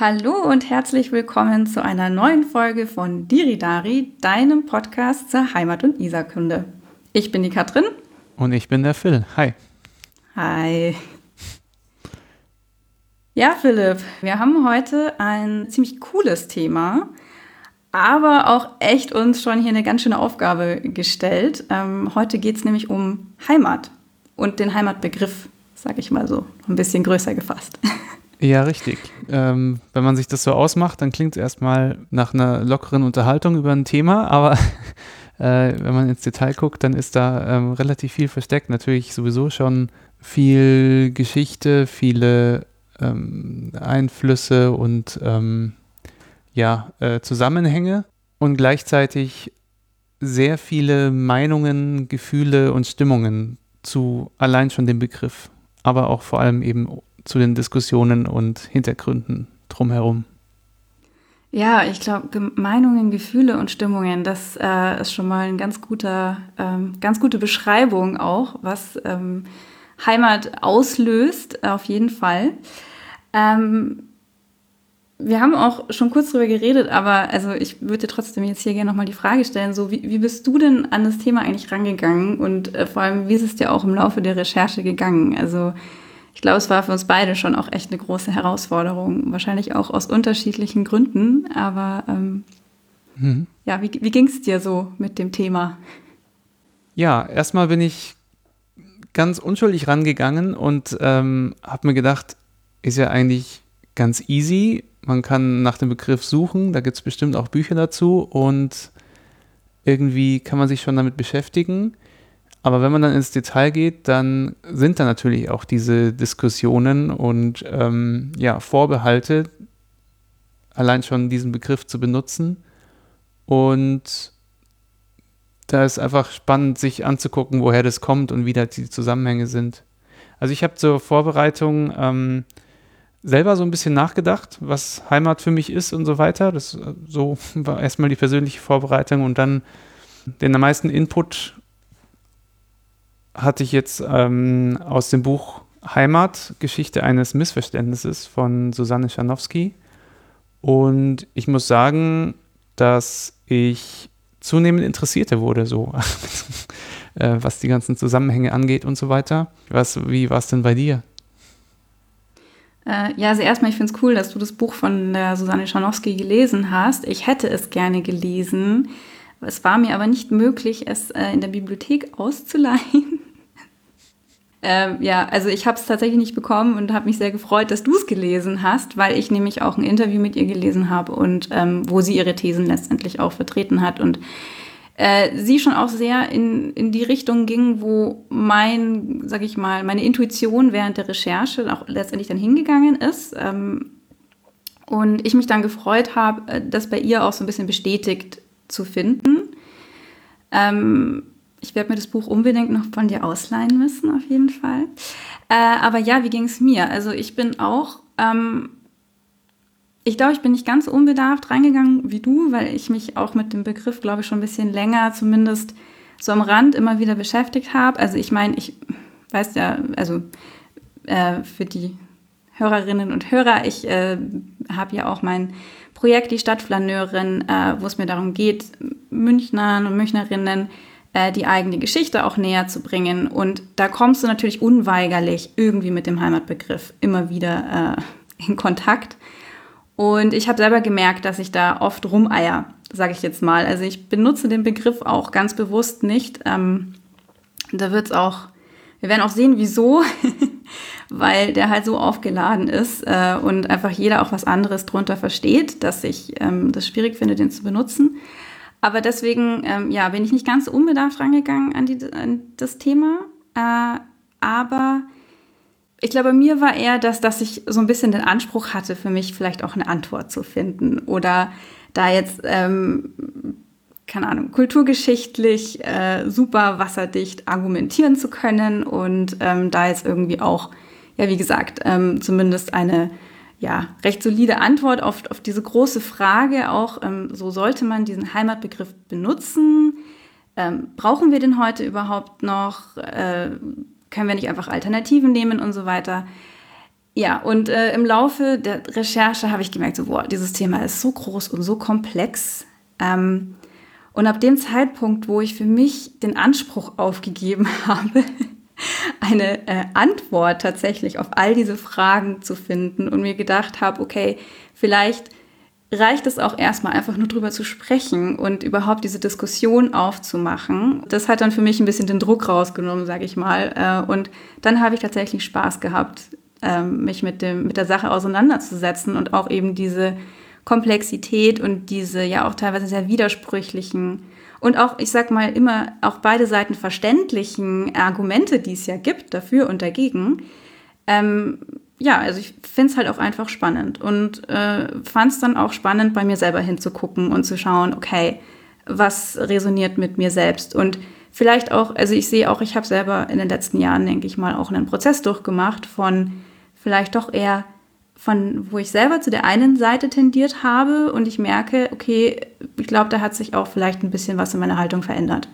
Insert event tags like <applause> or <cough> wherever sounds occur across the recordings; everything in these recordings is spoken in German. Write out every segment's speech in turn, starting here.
Hallo und herzlich willkommen zu einer neuen Folge von Diridari, deinem Podcast zur Heimat- und Isarkunde. Ich bin die Katrin. Und ich bin der Phil. Hi. Hi. Ja, Philipp, wir haben heute ein ziemlich cooles Thema, aber auch echt uns schon hier eine ganz schöne Aufgabe gestellt. Ähm, heute geht es nämlich um Heimat und den Heimatbegriff, sage ich mal so, ein bisschen größer gefasst. <laughs> Ja, richtig. Ähm, wenn man sich das so ausmacht, dann klingt es erstmal nach einer lockeren Unterhaltung über ein Thema, aber <laughs> äh, wenn man ins Detail guckt, dann ist da ähm, relativ viel versteckt. Natürlich sowieso schon viel Geschichte, viele ähm, Einflüsse und ähm, ja, äh, Zusammenhänge und gleichzeitig sehr viele Meinungen, Gefühle und Stimmungen zu allein schon dem Begriff, aber auch vor allem eben zu den Diskussionen und Hintergründen drumherum? Ja, ich glaube, Meinungen, Gefühle und Stimmungen, das äh, ist schon mal eine ganz, ähm, ganz gute Beschreibung auch, was ähm, Heimat auslöst, auf jeden Fall. Ähm, wir haben auch schon kurz darüber geredet, aber also ich würde dir trotzdem jetzt hier gerne nochmal die Frage stellen, so wie, wie bist du denn an das Thema eigentlich rangegangen und äh, vor allem, wie ist es dir auch im Laufe der Recherche gegangen? Also ich glaube, es war für uns beide schon auch echt eine große Herausforderung. Wahrscheinlich auch aus unterschiedlichen Gründen. Aber ähm, mhm. ja, wie, wie ging es dir so mit dem Thema? Ja, erstmal bin ich ganz unschuldig rangegangen und ähm, habe mir gedacht, ist ja eigentlich ganz easy. Man kann nach dem Begriff suchen, da gibt es bestimmt auch Bücher dazu und irgendwie kann man sich schon damit beschäftigen. Aber wenn man dann ins Detail geht, dann sind da natürlich auch diese Diskussionen und ähm, ja, Vorbehalte, allein schon diesen Begriff zu benutzen. Und da ist einfach spannend, sich anzugucken, woher das kommt und wie da die Zusammenhänge sind. Also ich habe zur Vorbereitung ähm, selber so ein bisschen nachgedacht, was Heimat für mich ist und so weiter. Das so <laughs> war erstmal die persönliche Vorbereitung und dann den am meisten Input hatte ich jetzt ähm, aus dem Buch Heimat, Geschichte eines Missverständnisses von Susanne Scharnowski. Und ich muss sagen, dass ich zunehmend interessierter wurde, so <laughs> äh, was die ganzen Zusammenhänge angeht und so weiter. Was, wie war es denn bei dir? Äh, ja, also erstmal, ich finde es cool, dass du das Buch von der Susanne Scharnowski gelesen hast. Ich hätte es gerne gelesen. Es war mir aber nicht möglich, es äh, in der Bibliothek auszuleihen. <laughs> ähm, ja, also ich habe es tatsächlich nicht bekommen und habe mich sehr gefreut, dass du es gelesen hast, weil ich nämlich auch ein Interview mit ihr gelesen habe und ähm, wo sie ihre Thesen letztendlich auch vertreten hat und äh, sie schon auch sehr in, in die Richtung ging, wo mein, sag ich mal, meine Intuition während der Recherche auch letztendlich dann hingegangen ist. Ähm, und ich mich dann gefreut habe, äh, das bei ihr auch so ein bisschen bestätigt zu finden. Ähm, ich werde mir das Buch unbedingt noch von dir ausleihen müssen, auf jeden Fall. Äh, aber ja, wie ging es mir? Also ich bin auch, ähm, ich glaube, ich bin nicht ganz unbedarft reingegangen wie du, weil ich mich auch mit dem Begriff, glaube ich, schon ein bisschen länger zumindest so am Rand immer wieder beschäftigt habe. Also ich meine, ich weiß ja, also äh, für die Hörerinnen und Hörer, ich äh, habe ja auch mein Projekt Die Stadtflaneurin, äh, wo es mir darum geht, Münchnern und Münchnerinnen äh, die eigene Geschichte auch näher zu bringen. Und da kommst du natürlich unweigerlich irgendwie mit dem Heimatbegriff immer wieder äh, in Kontakt. Und ich habe selber gemerkt, dass ich da oft rumeier, sage ich jetzt mal. Also ich benutze den Begriff auch ganz bewusst nicht. Ähm, da wird es auch, wir werden auch sehen, wieso. <laughs> weil der halt so aufgeladen ist äh, und einfach jeder auch was anderes drunter versteht, dass ich ähm, das schwierig finde, den zu benutzen. Aber deswegen, ähm, ja, bin ich nicht ganz unbedarft rangegangen an, die, an das Thema. Äh, aber ich glaube, mir war eher das, dass ich so ein bisschen den Anspruch hatte, für mich vielleicht auch eine Antwort zu finden oder da jetzt, ähm, keine Ahnung, kulturgeschichtlich äh, super wasserdicht argumentieren zu können und ähm, da jetzt irgendwie auch ja, wie gesagt, ähm, zumindest eine ja, recht solide Antwort auf, auf diese große Frage auch, ähm, so sollte man diesen Heimatbegriff benutzen? Ähm, brauchen wir den heute überhaupt noch? Äh, können wir nicht einfach Alternativen nehmen und so weiter? Ja, und äh, im Laufe der Recherche habe ich gemerkt, so, boah, dieses Thema ist so groß und so komplex. Ähm, und ab dem Zeitpunkt, wo ich für mich den Anspruch aufgegeben <laughs> habe, eine äh, Antwort tatsächlich auf all diese Fragen zu finden und mir gedacht habe, okay, vielleicht reicht es auch erstmal einfach nur drüber zu sprechen und überhaupt diese Diskussion aufzumachen. Das hat dann für mich ein bisschen den Druck rausgenommen, sage ich mal. Äh, und dann habe ich tatsächlich Spaß gehabt, ähm, mich mit, dem, mit der Sache auseinanderzusetzen und auch eben diese Komplexität und diese ja auch teilweise sehr widersprüchlichen und auch, ich sag mal, immer auch beide Seiten verständlichen Argumente, die es ja gibt, dafür und dagegen. Ähm, ja, also ich finde es halt auch einfach spannend und äh, fand es dann auch spannend, bei mir selber hinzugucken und zu schauen, okay, was resoniert mit mir selbst und vielleicht auch, also ich sehe auch, ich habe selber in den letzten Jahren, denke ich mal, auch einen Prozess durchgemacht von vielleicht doch eher von wo ich selber zu der einen Seite tendiert habe und ich merke, okay, ich glaube, da hat sich auch vielleicht ein bisschen was in meiner Haltung verändert.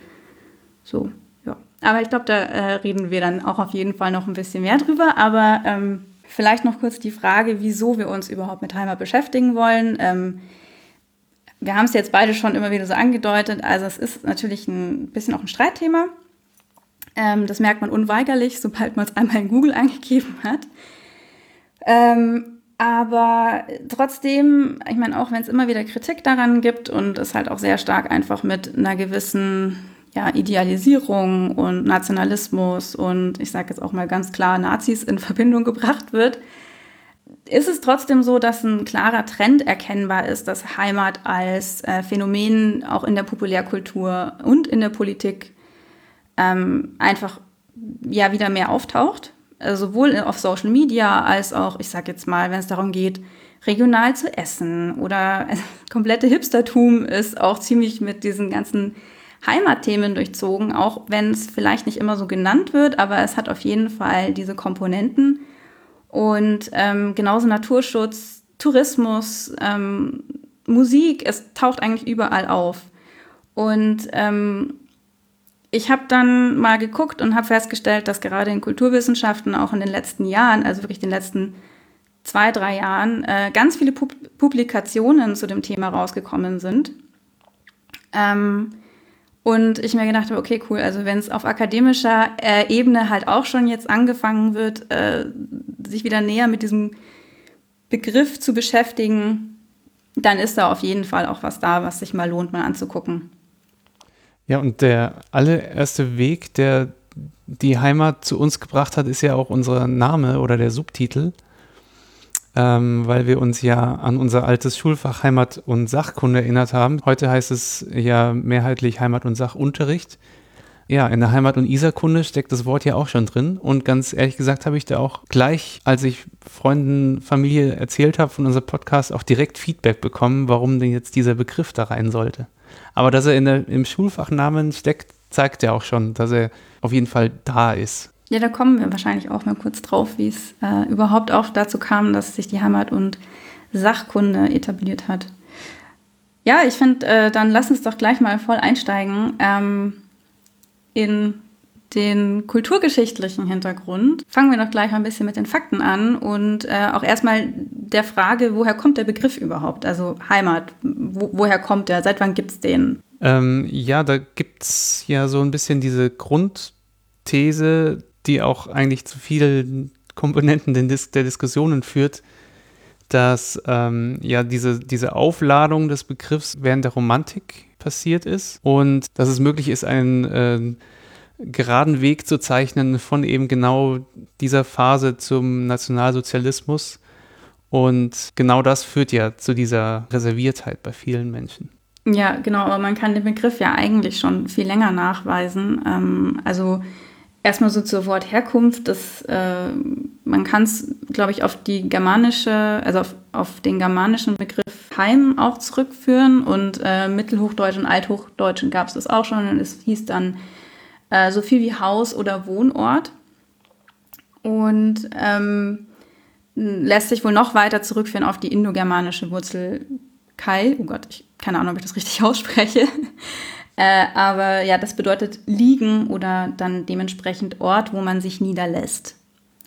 So, ja. Aber ich glaube, da äh, reden wir dann auch auf jeden Fall noch ein bisschen mehr drüber. Aber ähm, vielleicht noch kurz die Frage, wieso wir uns überhaupt mit Heimat beschäftigen wollen. Ähm, wir haben es jetzt beide schon immer wieder so angedeutet. Also es ist natürlich ein bisschen auch ein Streitthema. Ähm, das merkt man unweigerlich, sobald man es einmal in Google <laughs> angegeben hat. Ähm, aber trotzdem, ich meine, auch wenn es immer wieder Kritik daran gibt und es halt auch sehr stark einfach mit einer gewissen ja, Idealisierung und Nationalismus und ich sage jetzt auch mal ganz klar Nazis in <laughs> Verbindung gebracht wird, ist es trotzdem so, dass ein klarer Trend erkennbar ist, dass Heimat als äh, Phänomen auch in der Populärkultur und in der Politik ähm, einfach ja wieder mehr auftaucht sowohl auf Social Media als auch, ich sag jetzt mal, wenn es darum geht, regional zu essen oder <laughs> komplette Hipstertum ist auch ziemlich mit diesen ganzen Heimatthemen durchzogen, auch wenn es vielleicht nicht immer so genannt wird, aber es hat auf jeden Fall diese Komponenten. Und ähm, genauso Naturschutz, Tourismus, ähm, Musik, es taucht eigentlich überall auf. Und ähm, ich habe dann mal geguckt und habe festgestellt, dass gerade in Kulturwissenschaften auch in den letzten Jahren, also wirklich den letzten zwei, drei Jahren, äh, ganz viele Pub Publikationen zu dem Thema rausgekommen sind. Ähm, und ich mir gedacht habe, okay, cool, also wenn es auf akademischer äh, Ebene halt auch schon jetzt angefangen wird, äh, sich wieder näher mit diesem Begriff zu beschäftigen, dann ist da auf jeden Fall auch was da, was sich mal lohnt, mal anzugucken. Ja, und der allererste Weg, der die Heimat zu uns gebracht hat, ist ja auch unser Name oder der Subtitel, ähm, weil wir uns ja an unser altes Schulfach Heimat und Sachkunde erinnert haben. Heute heißt es ja mehrheitlich Heimat und Sachunterricht. Ja, in der Heimat- und Isarkunde steckt das Wort ja auch schon drin. Und ganz ehrlich gesagt habe ich da auch gleich, als ich Freunden, Familie erzählt habe von unserem Podcast, auch direkt Feedback bekommen, warum denn jetzt dieser Begriff da rein sollte. Aber dass er in der, im Schulfachnamen steckt, zeigt ja auch schon, dass er auf jeden Fall da ist. Ja, da kommen wir wahrscheinlich auch mal kurz drauf, wie es äh, überhaupt auch dazu kam, dass sich die Heimat- und Sachkunde etabliert hat. Ja, ich finde, äh, dann lass uns doch gleich mal voll einsteigen ähm, in den kulturgeschichtlichen Hintergrund. Fangen wir doch gleich mal ein bisschen mit den Fakten an und äh, auch erstmal der Frage, woher kommt der Begriff überhaupt? Also Heimat, wo, woher kommt der? Seit wann gibt es den? Ähm, ja, da gibt es ja so ein bisschen diese Grundthese, die auch eigentlich zu vielen Komponenten der Diskussionen führt, dass ähm, ja diese, diese Aufladung des Begriffs während der Romantik passiert ist und dass es möglich ist, einen äh, geraden Weg zu zeichnen von eben genau dieser Phase zum Nationalsozialismus. Und genau das führt ja zu dieser Reserviertheit bei vielen Menschen. Ja, genau, aber man kann den Begriff ja eigentlich schon viel länger nachweisen. Ähm, also erstmal so zur Wortherkunft, das, äh, man kann es, glaube ich, auf die germanische, also auf, auf, den germanischen Begriff Heim auch zurückführen und äh, Mittelhochdeutsch und Althochdeutsch gab es das auch schon und es hieß dann äh, so viel wie Haus oder Wohnort. Und ähm, lässt sich wohl noch weiter zurückführen auf die indogermanische Wurzel Kai. Oh Gott, ich keine Ahnung, ob ich das richtig <laughs> ausspreche. äh, aber ja, das bedeutet liegen oder dann dementsprechend Ort, wo man sich niederlässt.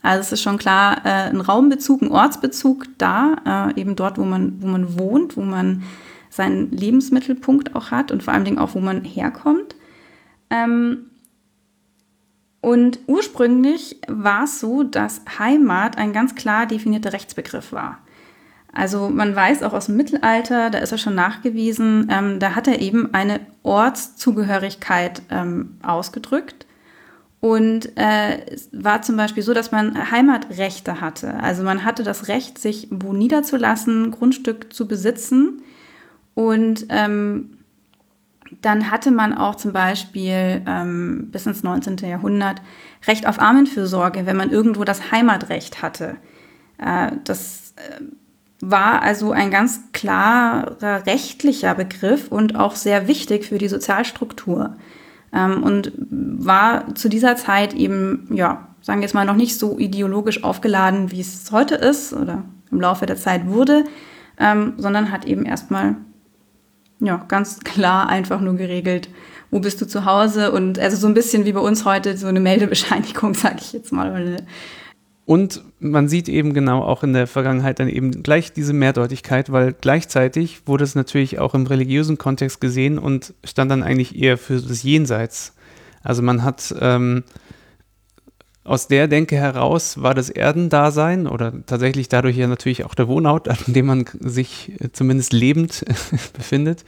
Also es ist schon klar äh, ein Raumbezug, ein Ortsbezug da, äh, eben dort, wo man, wo man wohnt, wo man seinen Lebensmittelpunkt auch hat und vor allen Dingen auch, wo man herkommt. Ähm, und ursprünglich war es so, dass Heimat ein ganz klar definierter Rechtsbegriff war. Also man weiß auch aus dem Mittelalter, da ist er schon nachgewiesen, ähm, da hat er eben eine Ortszugehörigkeit ähm, ausgedrückt. Und äh, es war zum Beispiel so, dass man Heimatrechte hatte. Also man hatte das Recht, sich wo niederzulassen, Grundstück zu besitzen. Und ähm, dann hatte man auch zum Beispiel ähm, bis ins 19. Jahrhundert Recht auf Armenfürsorge, wenn man irgendwo das Heimatrecht hatte. Äh, das äh, war also ein ganz klarer rechtlicher Begriff und auch sehr wichtig für die Sozialstruktur. Ähm, und war zu dieser Zeit eben, ja, sagen wir jetzt mal, noch nicht so ideologisch aufgeladen, wie es heute ist oder im Laufe der Zeit wurde, ähm, sondern hat eben erstmal ja, ganz klar einfach nur geregelt, wo bist du zu Hause und also so ein bisschen wie bei uns heute so eine Meldebescheinigung, <laughs> sage ich jetzt mal. Und man sieht eben genau auch in der Vergangenheit dann eben gleich diese Mehrdeutigkeit, weil gleichzeitig wurde es natürlich auch im religiösen Kontext gesehen und stand dann eigentlich eher für das Jenseits. Also man hat ähm, aus der Denke heraus war das Erdendasein oder tatsächlich dadurch ja natürlich auch der Wohnort, an dem man sich zumindest lebend <laughs> befindet,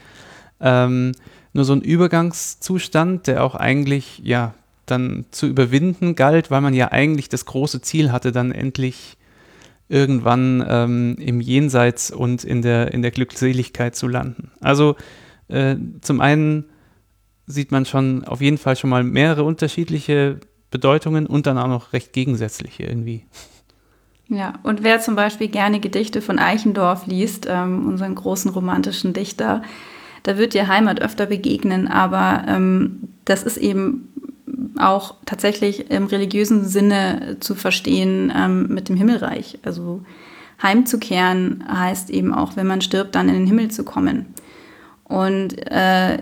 ähm, nur so ein Übergangszustand, der auch eigentlich ja dann zu überwinden galt, weil man ja eigentlich das große Ziel hatte, dann endlich irgendwann ähm, im Jenseits und in der, in der Glückseligkeit zu landen. Also äh, zum einen sieht man schon auf jeden Fall schon mal mehrere unterschiedliche Bedeutungen und dann auch noch recht gegensätzliche irgendwie. Ja, und wer zum Beispiel gerne Gedichte von Eichendorff liest, ähm, unseren großen romantischen Dichter, da wird dir Heimat öfter begegnen, aber ähm, das ist eben auch tatsächlich im religiösen Sinne zu verstehen ähm, mit dem Himmelreich. Also heimzukehren heißt eben auch, wenn man stirbt, dann in den Himmel zu kommen. Und äh,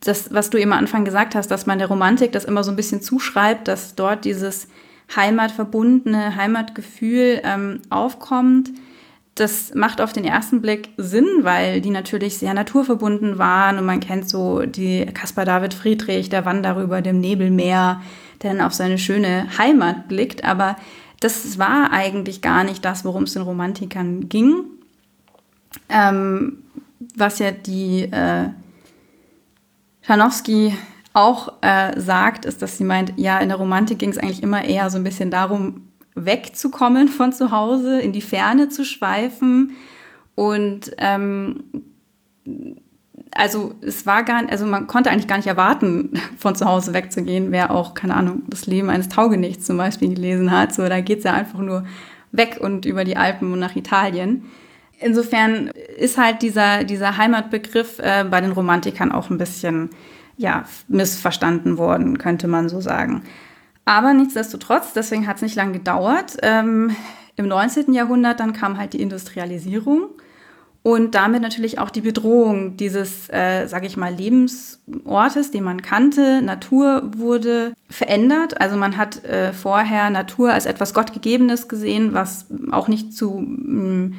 das, was du eben am Anfang gesagt hast, dass man der Romantik das immer so ein bisschen zuschreibt, dass dort dieses heimatverbundene Heimatgefühl ähm, aufkommt. Das macht auf den ersten Blick Sinn, weil die natürlich sehr naturverbunden waren und man kennt so die Caspar David Friedrich, der Wanderer über dem Nebelmeer, der dann auf seine schöne Heimat blickt. Aber das war eigentlich gar nicht das, worum es den Romantikern ging. Ähm, was ja die äh, Schanowski auch äh, sagt, ist, dass sie meint, ja, in der Romantik ging es eigentlich immer eher so ein bisschen darum, wegzukommen <laughs> von zu Hause, in die Ferne zu schweifen. Und ähm, also es war gar also man konnte eigentlich gar nicht erwarten, <laughs> von zu Hause wegzugehen, wer auch, keine Ahnung, das Leben eines Taugenichts zum Beispiel gelesen hat. So, da geht es ja einfach nur weg und über die Alpen und nach Italien. Insofern ist halt dieser, dieser Heimatbegriff äh, bei den Romantikern auch ein bisschen ja, missverstanden worden, könnte man so sagen. Aber nichtsdestotrotz, deswegen hat es nicht lange gedauert. Ähm, Im 19. Jahrhundert dann kam halt die Industrialisierung und damit natürlich auch die Bedrohung dieses, äh, sage ich mal, Lebensortes, den man kannte. Natur wurde verändert. Also man hat äh, vorher Natur als etwas Gottgegebenes gesehen, was auch nicht zu mh, mm,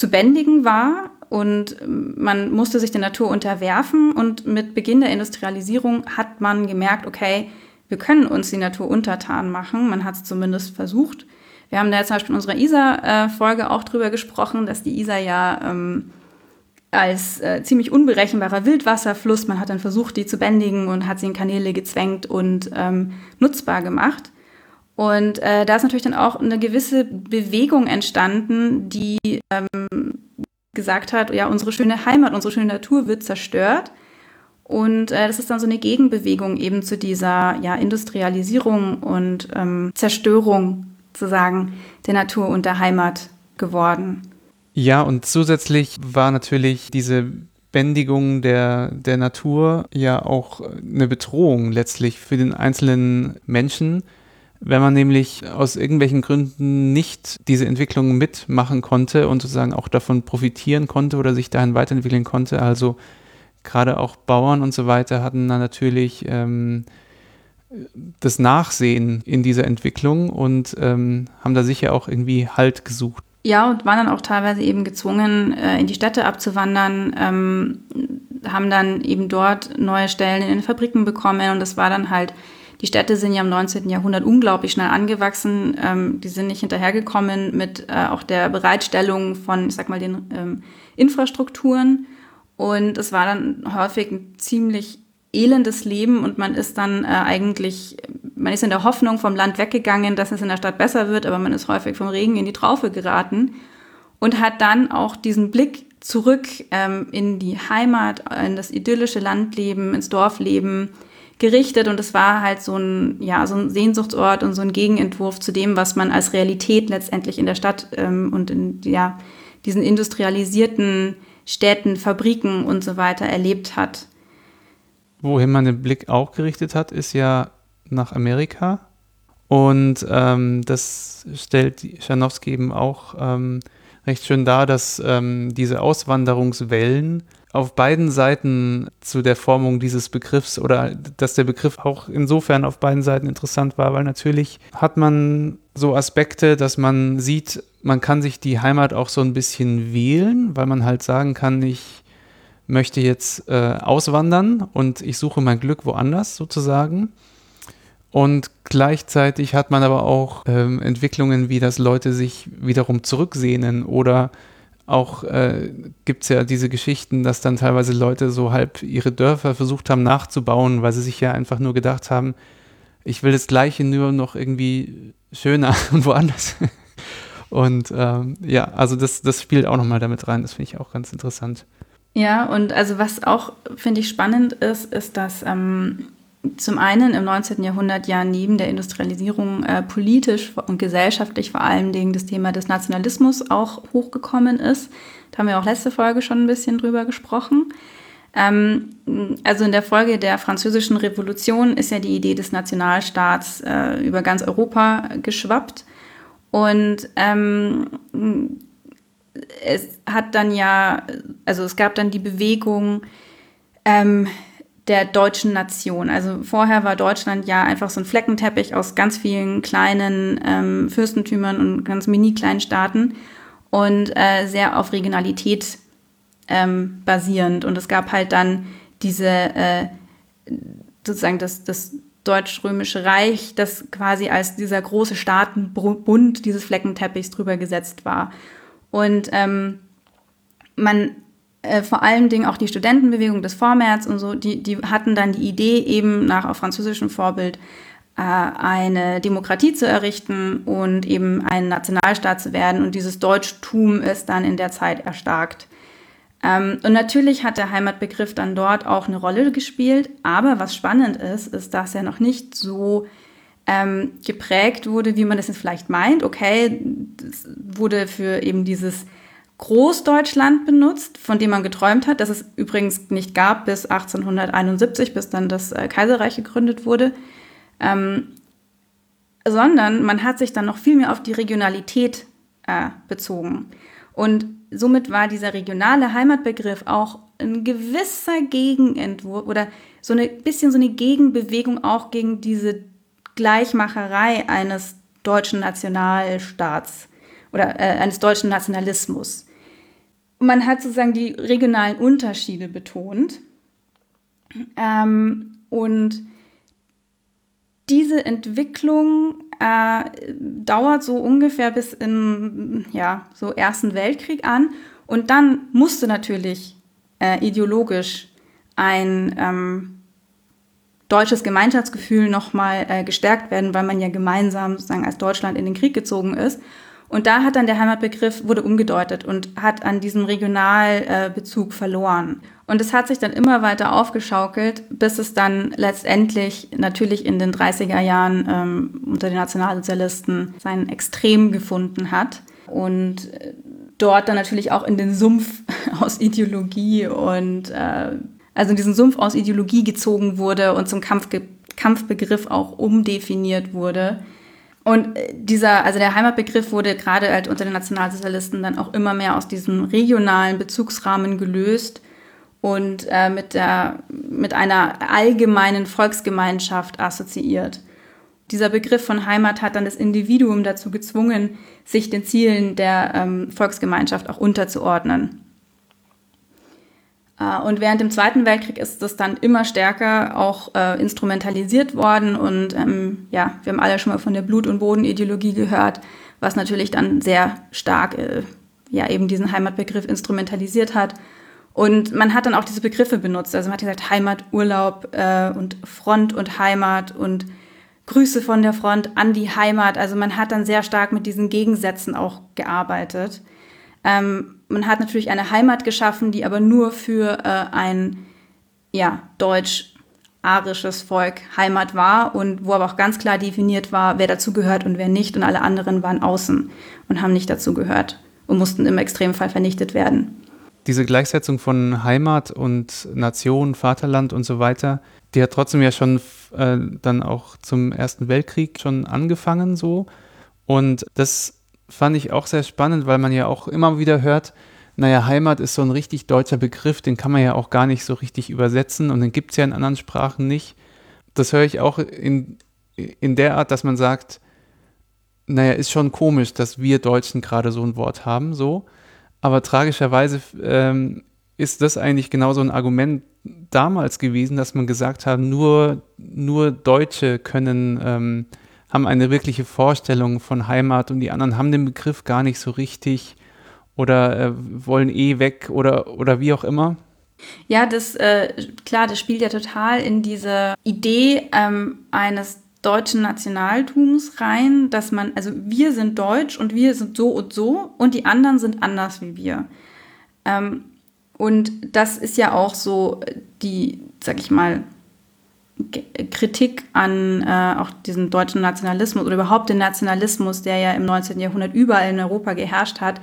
zu bändigen war und man musste sich der Natur unterwerfen und mit Beginn der Industrialisierung hat man gemerkt, okay, wir können uns die Natur untertan machen. Man hat es zumindest versucht. Wir haben da jetzt zum Beispiel in unserer ISA-Folge auch drüber gesprochen, dass die ISA ja ähm, als äh, ziemlich unberechenbarer Wildwasserfluss, man hat dann versucht, die zu bändigen und hat sie in Kanäle gezwängt und ähm, nutzbar gemacht. Und äh, da ist natürlich dann auch eine gewisse Bewegung entstanden, die ähm, gesagt hat, ja, unsere schöne Heimat, unsere schöne Natur wird zerstört. Und äh, das ist dann so eine Gegenbewegung eben zu dieser ja, Industrialisierung und ähm, Zerstörung sozusagen der Natur und der Heimat geworden. Ja, und zusätzlich war natürlich diese Bändigung der, der Natur ja auch eine Bedrohung letztlich für den einzelnen Menschen wenn man nämlich aus irgendwelchen Gründen nicht diese Entwicklung mitmachen konnte und sozusagen auch davon profitieren konnte oder sich dahin weiterentwickeln konnte. Also gerade auch Bauern und so weiter hatten dann natürlich ähm, das Nachsehen in dieser Entwicklung und ähm, haben da sicher auch irgendwie Halt gesucht. Ja, und waren dann auch teilweise eben gezwungen, äh, in die Städte abzuwandern, ähm, haben dann eben dort neue Stellen in den Fabriken bekommen und das war dann halt, die Städte sind ja im 19. Jahrhundert unglaublich schnell angewachsen, ähm, die sind nicht hinterhergekommen mit äh, auch der Bereitstellung von, ich sag mal, den ähm, Infrastrukturen und es war dann häufig ein ziemlich elendes Leben und man ist dann äh, eigentlich, man ist in der Hoffnung vom Land weggegangen, dass es in der Stadt besser wird, aber man ist häufig vom Regen in die Traufe geraten und hat dann auch diesen Blick zurück ähm, in die Heimat, in das idyllische Landleben, ins Dorfleben gerichtet und es war halt so ein, ja, so ein Sehnsuchtsort und so ein Gegenentwurf zu dem, was man als Realität letztendlich in der Stadt ähm, und in ja, diesen industrialisierten Städten, Fabriken und so weiter erlebt hat. Wohin man den Blick auch gerichtet hat, ist ja nach Amerika. Und ähm, das stellt Schanowski eben auch ähm, recht schön dar, dass ähm, diese Auswanderungswellen auf beiden Seiten zu der Formung dieses Begriffs oder dass der Begriff auch insofern auf beiden Seiten interessant war, weil natürlich hat man so Aspekte, dass man sieht, man kann sich die Heimat auch so ein bisschen wählen, weil man halt sagen kann, ich möchte jetzt äh, auswandern und ich suche mein Glück woanders sozusagen. Und gleichzeitig hat man aber auch ähm, Entwicklungen, wie dass Leute sich wiederum zurücksehnen oder auch äh, gibt es ja diese Geschichten, dass dann teilweise Leute so halb ihre Dörfer versucht haben nachzubauen, weil sie sich ja einfach nur gedacht haben, ich will das Gleiche nur noch irgendwie schöner <laughs> und woanders. Und ähm, ja, also das, das spielt auch nochmal damit rein. Das finde ich auch ganz interessant. Ja, und also was auch, finde ich, spannend ist, ist, dass ähm, zum einen im 19. Jahrhundert ja neben der Industrialisierung äh, politisch und gesellschaftlich vor allen Dingen das Thema des Nationalismus auch hochgekommen ist. Da haben wir auch letzte Folge schon ein bisschen drüber gesprochen. Ähm, also in der Folge der Französischen Revolution ist ja die Idee des Nationalstaats äh, über ganz Europa geschwappt. Und ähm, es hat dann ja, also es gab dann die Bewegung ähm, der deutschen Nation. Also vorher war Deutschland ja einfach so ein Fleckenteppich aus ganz vielen kleinen ähm, Fürstentümern und ganz mini kleinen Staaten und äh, sehr auf Regionalität ähm, basierend. Und es gab halt dann diese, äh, sozusagen das, das Deutsch-Römische Reich, das quasi als dieser große Staatenbund dieses Fleckenteppichs drüber gesetzt war. Und ähm, man äh, vor allen Dingen auch die Studentenbewegung des Vormärz und so, die, die hatten dann die Idee, eben nach auf französischem Vorbild äh, eine Demokratie zu errichten und eben ein Nationalstaat zu werden. Und dieses Deutschtum ist dann in der Zeit erstarkt. Ähm, und natürlich hat der Heimatbegriff dann dort auch eine Rolle gespielt. Aber was spannend ist, ist, dass er noch nicht so ähm, geprägt wurde, wie man das jetzt vielleicht meint. Okay, wurde für eben dieses Großdeutschland benutzt, von dem man geträumt hat, dass es übrigens nicht gab bis 1871, bis dann das äh, Kaiserreich gegründet wurde, ähm, sondern man hat sich dann noch viel mehr auf die Regionalität äh, bezogen. Und somit war dieser regionale Heimatbegriff auch ein gewisser Gegenentwurf oder so ein bisschen so eine Gegenbewegung auch gegen diese Gleichmacherei eines deutschen Nationalstaats oder äh, eines deutschen Nationalismus. Man hat sozusagen die regionalen Unterschiede betont. Ähm, und diese Entwicklung äh, dauert so ungefähr bis im ja, so Ersten Weltkrieg an. Und dann musste natürlich äh, ideologisch ein ähm, deutsches Gemeinschaftsgefühl nochmal äh, gestärkt werden, weil man ja gemeinsam sozusagen als Deutschland in den Krieg gezogen ist. Und da hat dann der Heimatbegriff, wurde umgedeutet und hat an diesem Regionalbezug äh, verloren. Und es hat sich dann immer weiter aufgeschaukelt, bis es dann letztendlich natürlich in den 30er Jahren ähm, unter den Nationalsozialisten sein Extrem gefunden hat. Und dort dann natürlich auch in den Sumpf <laughs> aus Ideologie und äh, also in diesen Sumpf aus Ideologie gezogen wurde und zum Kampfge Kampfbegriff auch umdefiniert wurde. Und äh, dieser, also der Heimatbegriff wurde gerade halt unter den Nationalsozialisten dann auch immer mehr aus diesem regionalen Bezugsrahmen gelöst und äh, mit, der, mit einer allgemeinen Volksgemeinschaft assoziiert. Dieser Begriff von Heimat hat dann das Individuum dazu gezwungen, sich den Zielen der ähm, Volksgemeinschaft auch unterzuordnen. Äh, und während dem Zweiten Weltkrieg ist das dann immer stärker auch äh, instrumentalisiert worden. Und ähm, ja, wir haben alle schon mal von der Blut- und Bodenideologie gehört, was natürlich dann sehr stark äh, ja eben diesen Heimatbegriff instrumentalisiert hat. Und man hat dann auch diese Begriffe benutzt. Also man hat gesagt Heimat, Urlaub äh, und Front und Heimat und Grüße von der Front an die Heimat. Also man hat dann sehr stark mit diesen Gegensätzen auch gearbeitet. Ähm, man hat natürlich eine Heimat geschaffen, die aber nur für äh, ein ja, deutsch-arisches Volk Heimat war und wo aber auch ganz klar definiert war, wer dazu gehört und wer nicht. Und alle anderen waren außen und haben nicht dazu gehört und mussten im Extremfall vernichtet werden diese Gleichsetzung von Heimat und Nation, Vaterland und so weiter, die hat trotzdem ja schon äh, dann auch zum Ersten Weltkrieg schon angefangen so. Und das fand ich auch sehr spannend, weil man ja auch immer wieder hört, naja, Heimat ist so ein richtig deutscher Begriff, den kann man ja auch gar nicht so richtig übersetzen und den gibt es ja in anderen Sprachen nicht. Das höre ich auch in, in der Art, dass man sagt, naja, ist schon komisch, dass wir Deutschen gerade so ein Wort haben, so. Aber tragischerweise ähm, ist das eigentlich genau so ein Argument damals gewesen, dass man gesagt hat, nur, nur Deutsche können, ähm, haben eine wirkliche Vorstellung von Heimat und die anderen haben den Begriff gar nicht so richtig oder äh, wollen eh weg oder, oder wie auch immer. Ja, das, äh, klar, das spielt ja total in diese Idee ähm, eines deutschen Nationaltums rein, dass man, also wir sind deutsch und wir sind so und so und die anderen sind anders wie wir. Ähm, und das ist ja auch so die, sag ich mal, Kritik an äh, auch diesen deutschen Nationalismus oder überhaupt den Nationalismus, der ja im 19. Jahrhundert überall in Europa geherrscht hat,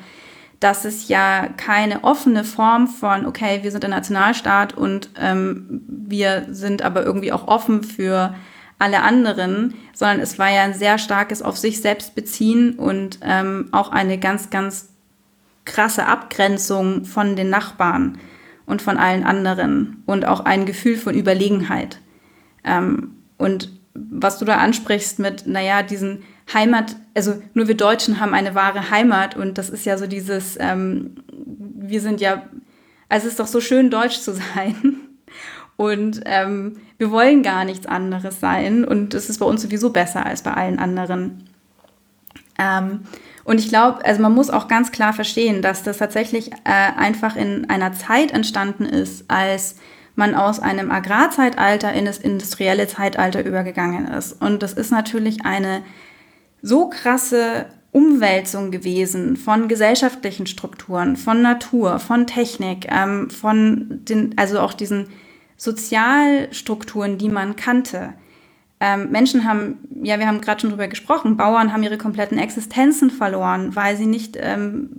dass es ja keine offene Form von, okay, wir sind ein Nationalstaat und ähm, wir sind aber irgendwie auch offen für alle anderen, sondern es war ja ein sehr starkes auf sich selbst beziehen und ähm, auch eine ganz, ganz krasse Abgrenzung von den Nachbarn und von allen anderen und auch ein Gefühl von Überlegenheit. Ähm, und was du da ansprichst mit, naja, diesen Heimat, also nur wir Deutschen haben eine wahre Heimat und das ist ja so dieses, ähm, wir sind ja, also es ist doch so schön, deutsch zu <laughs> sein. Und ähm, wir wollen gar nichts anderes sein. Und es ist bei uns sowieso besser als bei allen anderen. Ähm, und ich glaube, also man muss auch ganz klar verstehen, dass das tatsächlich äh, einfach in einer Zeit entstanden ist, als man aus einem Agrarzeitalter in das industrielle Zeitalter übergegangen ist. Und das ist natürlich eine so krasse Umwälzung gewesen von gesellschaftlichen Strukturen, von Natur, von Technik, ähm, von den, also auch diesen Sozialstrukturen, die man kannte. Ähm, Menschen haben, ja, wir haben gerade schon drüber gesprochen, Bauern haben ihre kompletten Existenzen verloren, weil sie nicht ähm,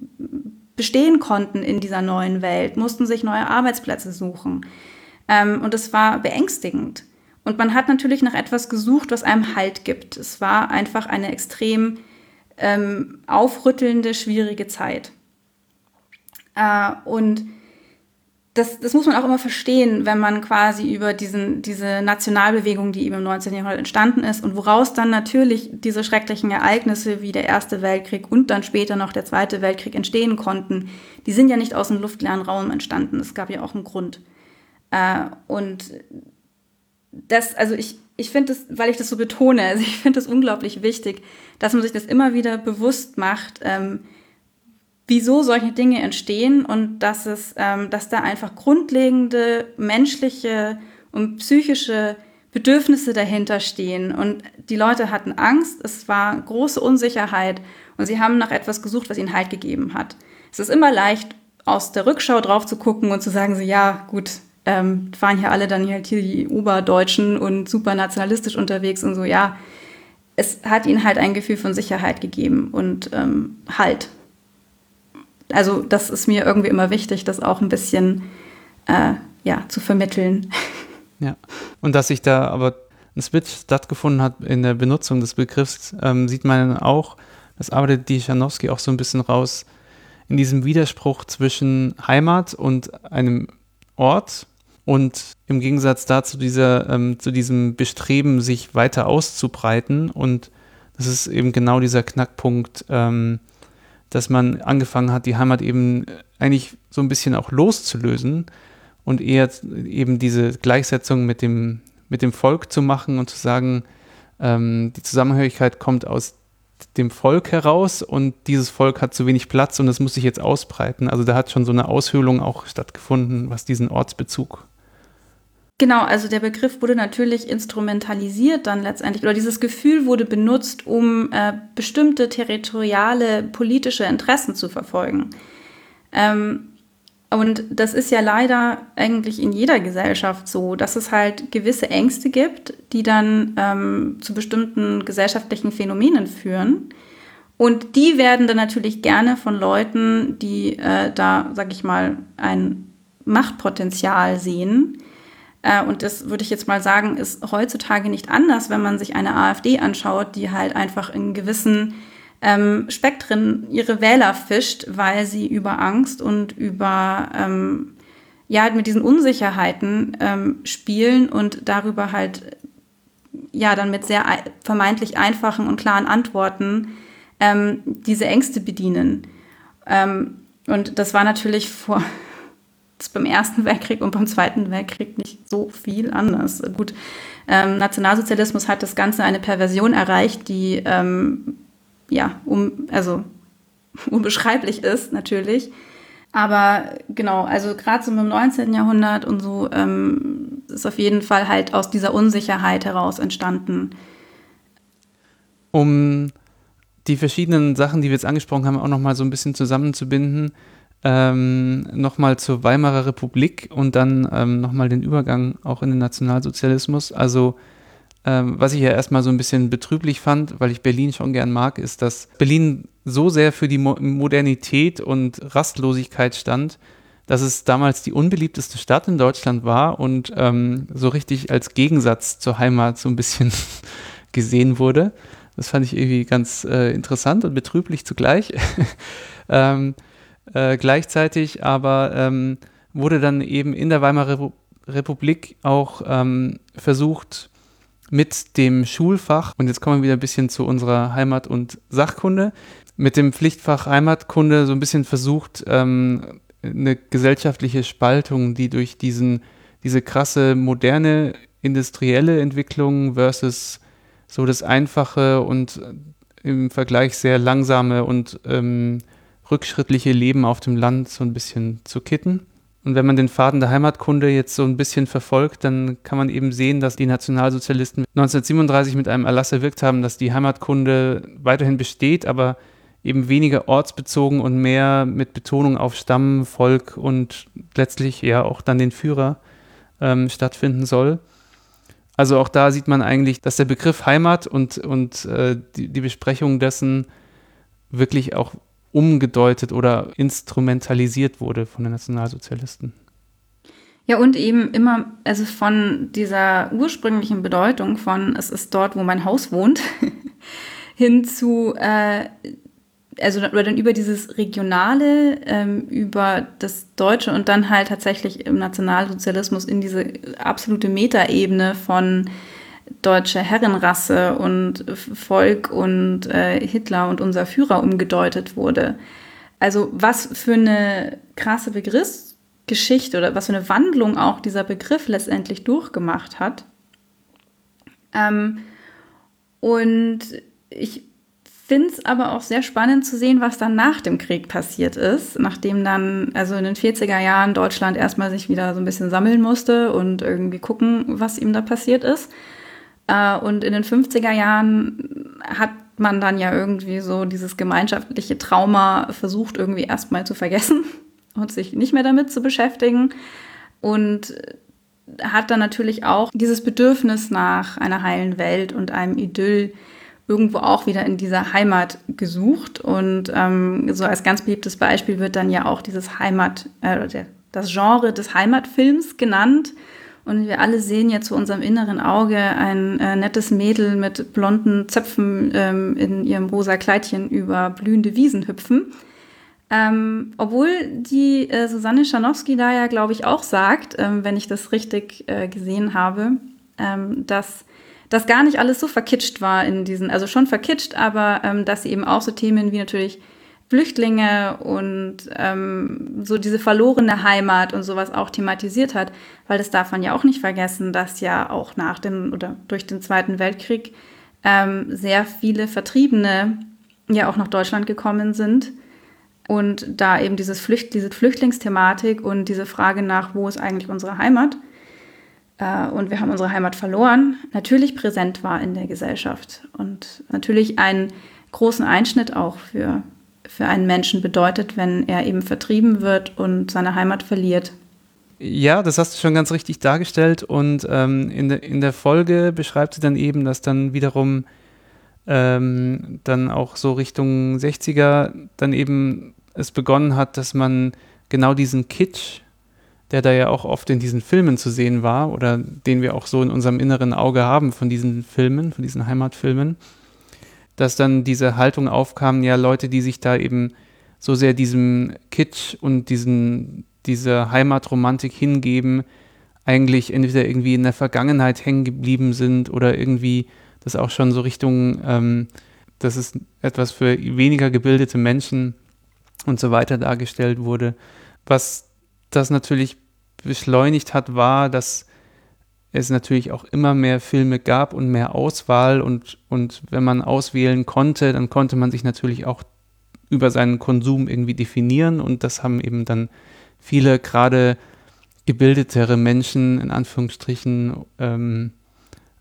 bestehen konnten in dieser neuen Welt, mussten sich neue Arbeitsplätze suchen. Ähm, und es war beängstigend. Und man hat natürlich nach etwas gesucht, was einem Halt gibt. Es war einfach eine extrem ähm, aufrüttelnde, schwierige Zeit. Äh, und das, das muss man auch immer verstehen, wenn man quasi über diesen, diese Nationalbewegung, die eben im 19. Jahrhundert entstanden ist und woraus dann natürlich diese schrecklichen Ereignisse wie der Erste Weltkrieg und dann später noch der Zweite Weltkrieg entstehen konnten, die sind ja nicht aus dem luftleeren Raum entstanden. Es gab ja auch einen Grund. Äh, und das, also ich, ich finde das, weil ich das so betone, also ich finde es unglaublich wichtig, dass man sich das immer wieder bewusst macht, ähm, wieso solche Dinge entstehen und dass es, ähm, dass da einfach grundlegende menschliche und psychische Bedürfnisse dahinter stehen. Und die Leute hatten Angst, es war große Unsicherheit und sie haben nach etwas gesucht, was ihnen Halt gegeben hat. Es ist immer leicht, aus der Rückschau drauf zu gucken und zu sagen, so, ja, gut, ähm, waren hier alle dann halt hier die Oberdeutschen und super nationalistisch unterwegs und so, ja. Es hat ihnen halt ein Gefühl von Sicherheit gegeben und ähm, Halt also das ist mir irgendwie immer wichtig, das auch ein bisschen äh, ja, zu vermitteln. <laughs> Ja, und dass sich da aber ein Switch stattgefunden hat in der Benutzung des Begriffs, ähm, sieht man auch, das arbeitet die Schanowski auch so ein bisschen raus, in diesem Widerspruch zwischen Heimat und einem Ort und im Gegensatz dazu dieser, ähm, zu diesem Bestreben, sich weiter auszubreiten und das ist eben genau dieser Knackpunkt, ähm, dass man angefangen hat, die Heimat eben eigentlich so ein bisschen auch loszulösen und eher eben diese Gleichsetzung mit dem, mit dem Volk zu machen und zu sagen, ähm, die Zusammenhörigkeit kommt aus dem Volk heraus und dieses Volk hat zu wenig Platz und es muss sich jetzt ausbreiten. Also da hat schon so eine Aushöhlung auch stattgefunden, was diesen Ortsbezug Genau, also der Begriff wurde natürlich instrumentalisiert dann letztendlich, oder dieses Gefühl wurde benutzt, um äh, bestimmte territoriale politische Interessen zu verfolgen. Ähm, und das ist ja leider eigentlich in jeder Gesellschaft so, dass es halt gewisse Ängste gibt, die dann ähm, zu bestimmten gesellschaftlichen Phänomenen führen. Und die werden dann natürlich gerne von Leuten, die äh, da, sag ich mal, ein Machtpotenzial sehen, und das würde ich jetzt mal sagen, ist heutzutage nicht anders, wenn man sich eine AfD anschaut, die halt einfach in gewissen ähm, Spektren ihre Wähler fischt, weil sie über Angst und über ähm, ja mit diesen Unsicherheiten ähm, spielen und darüber halt ja dann mit sehr vermeintlich einfachen und klaren Antworten ähm, diese Ängste bedienen. Ähm, und das war natürlich vor beim Ersten Weltkrieg und beim Zweiten Weltkrieg nicht so viel anders. Gut, ähm, Nationalsozialismus hat das Ganze eine Perversion erreicht, die ähm, ja, um, also <laughs> unbeschreiblich ist natürlich. Aber genau, also gerade so im 19. Jahrhundert und so ähm, ist auf jeden Fall halt aus dieser Unsicherheit heraus entstanden. Um die verschiedenen Sachen, die wir jetzt angesprochen haben, auch nochmal so ein bisschen zusammenzubinden, ähm, nochmal zur Weimarer Republik und dann ähm, nochmal den Übergang auch in den Nationalsozialismus. Also ähm, was ich ja erstmal so ein bisschen betrüblich fand, weil ich Berlin schon gern mag, ist, dass Berlin so sehr für die Mo Modernität und Rastlosigkeit stand, dass es damals die unbeliebteste Stadt in Deutschland war und ähm, so richtig als Gegensatz zur Heimat so ein bisschen <laughs> gesehen wurde. Das fand ich irgendwie ganz äh, interessant und betrüblich zugleich. <laughs> ähm, äh, gleichzeitig aber ähm, wurde dann eben in der Weimarer Republik auch ähm, versucht, mit dem Schulfach, und jetzt kommen wir wieder ein bisschen zu unserer Heimat- und Sachkunde, mit dem Pflichtfach Heimatkunde so ein bisschen versucht, ähm, eine gesellschaftliche Spaltung, die durch diesen, diese krasse moderne industrielle Entwicklung versus so das einfache und im Vergleich sehr langsame und ähm, rückschrittliche Leben auf dem Land so ein bisschen zu kitten. Und wenn man den Faden der Heimatkunde jetzt so ein bisschen verfolgt, dann kann man eben sehen, dass die Nationalsozialisten 1937 mit einem Erlass erwirkt haben, dass die Heimatkunde weiterhin besteht, aber eben weniger ortsbezogen und mehr mit Betonung auf Stamm, Volk und letztlich ja auch dann den Führer ähm, stattfinden soll. Also auch da sieht man eigentlich, dass der Begriff Heimat und, und äh, die, die Besprechung dessen wirklich auch umgedeutet oder instrumentalisiert wurde von den Nationalsozialisten. Ja, und eben immer, also von dieser ursprünglichen Bedeutung von es ist dort, wo mein Haus wohnt, <laughs> hin zu, äh, also oder dann über dieses Regionale, ähm, über das Deutsche und dann halt tatsächlich im Nationalsozialismus in diese absolute Metaebene von deutsche Herrenrasse und Volk und äh, Hitler und unser Führer umgedeutet wurde. Also was für eine krasse Begriffsgeschichte oder was für eine Wandlung auch dieser Begriff letztendlich durchgemacht hat. Ähm, und ich finde es aber auch sehr spannend zu sehen, was dann nach dem Krieg passiert ist, nachdem dann, also in den 40er Jahren Deutschland erstmal sich wieder so ein bisschen sammeln musste und irgendwie gucken, was ihm da passiert ist. Äh, und in den 50er Jahren hat man dann ja irgendwie so dieses gemeinschaftliche Trauma versucht irgendwie erstmal zu vergessen <laughs> und sich nicht mehr damit zu beschäftigen. Und hat dann natürlich auch dieses Bedürfnis nach einer heilen Welt und einem Idyll irgendwo auch wieder in dieser Heimat gesucht. Und ähm, so als ganz beliebtes Beispiel wird dann ja auch dieses Heimat, äh, das Genre des Heimatfilms genannt. Und wir alle sehen ja zu unserem inneren Auge ein äh, nettes Mädel mit blonden Zöpfen ähm, in ihrem rosa Kleidchen über blühende Wiesen hüpfen. Ähm, obwohl die äh, Susanne Schanowski da ja, glaube ich, auch sagt, ähm, wenn ich das richtig äh, gesehen habe, ähm, dass das gar nicht alles so verkitscht war in diesen, also schon verkitscht, aber ähm, dass sie eben auch so Themen wie natürlich Flüchtlinge und ähm, so diese verlorene Heimat und sowas auch thematisiert hat, weil das darf man ja auch nicht vergessen, dass ja auch nach dem oder durch den Zweiten Weltkrieg ähm, sehr viele Vertriebene ja auch nach Deutschland gekommen sind. Und da eben dieses Flücht, diese Flüchtlingsthematik und diese Frage nach, wo ist eigentlich unsere Heimat? Äh, und wir haben unsere Heimat verloren, natürlich präsent war in der Gesellschaft und natürlich einen großen Einschnitt auch für für einen Menschen bedeutet, wenn er eben vertrieben wird und seine Heimat verliert. Ja, das hast du schon ganz richtig dargestellt. Und ähm, in, de, in der Folge beschreibt sie dann eben, dass dann wiederum ähm, dann auch so Richtung 60er dann eben es begonnen hat, dass man genau diesen Kitsch, der da ja auch oft in diesen Filmen zu sehen war oder den wir auch so in unserem inneren Auge haben von diesen Filmen, von diesen Heimatfilmen, dass dann diese Haltung aufkam, ja, Leute, die sich da eben so sehr diesem Kitsch und diesen, dieser Heimatromantik hingeben, eigentlich entweder irgendwie in der Vergangenheit hängen geblieben sind oder irgendwie das auch schon so Richtung, ähm, das ist etwas für weniger gebildete Menschen und so weiter dargestellt wurde. Was das natürlich beschleunigt hat, war, dass es natürlich auch immer mehr Filme gab und mehr Auswahl und, und wenn man auswählen konnte, dann konnte man sich natürlich auch über seinen Konsum irgendwie definieren und das haben eben dann viele gerade gebildetere Menschen in Anführungsstrichen ähm,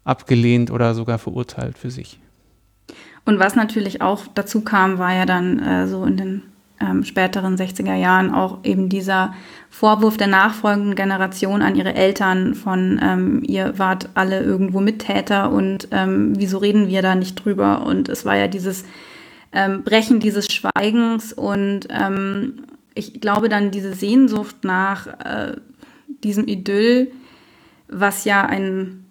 abgelehnt oder sogar verurteilt für sich. Und was natürlich auch dazu kam, war ja dann äh, so in den ähm, späteren 60er Jahren auch eben dieser Vorwurf der nachfolgenden Generation an ihre Eltern von ähm, ihr wart alle irgendwo Mittäter und ähm, wieso reden wir da nicht drüber? Und es war ja dieses ähm, Brechen dieses Schweigens und ähm, ich glaube dann diese Sehnsucht nach äh, diesem Idyll, was ja ein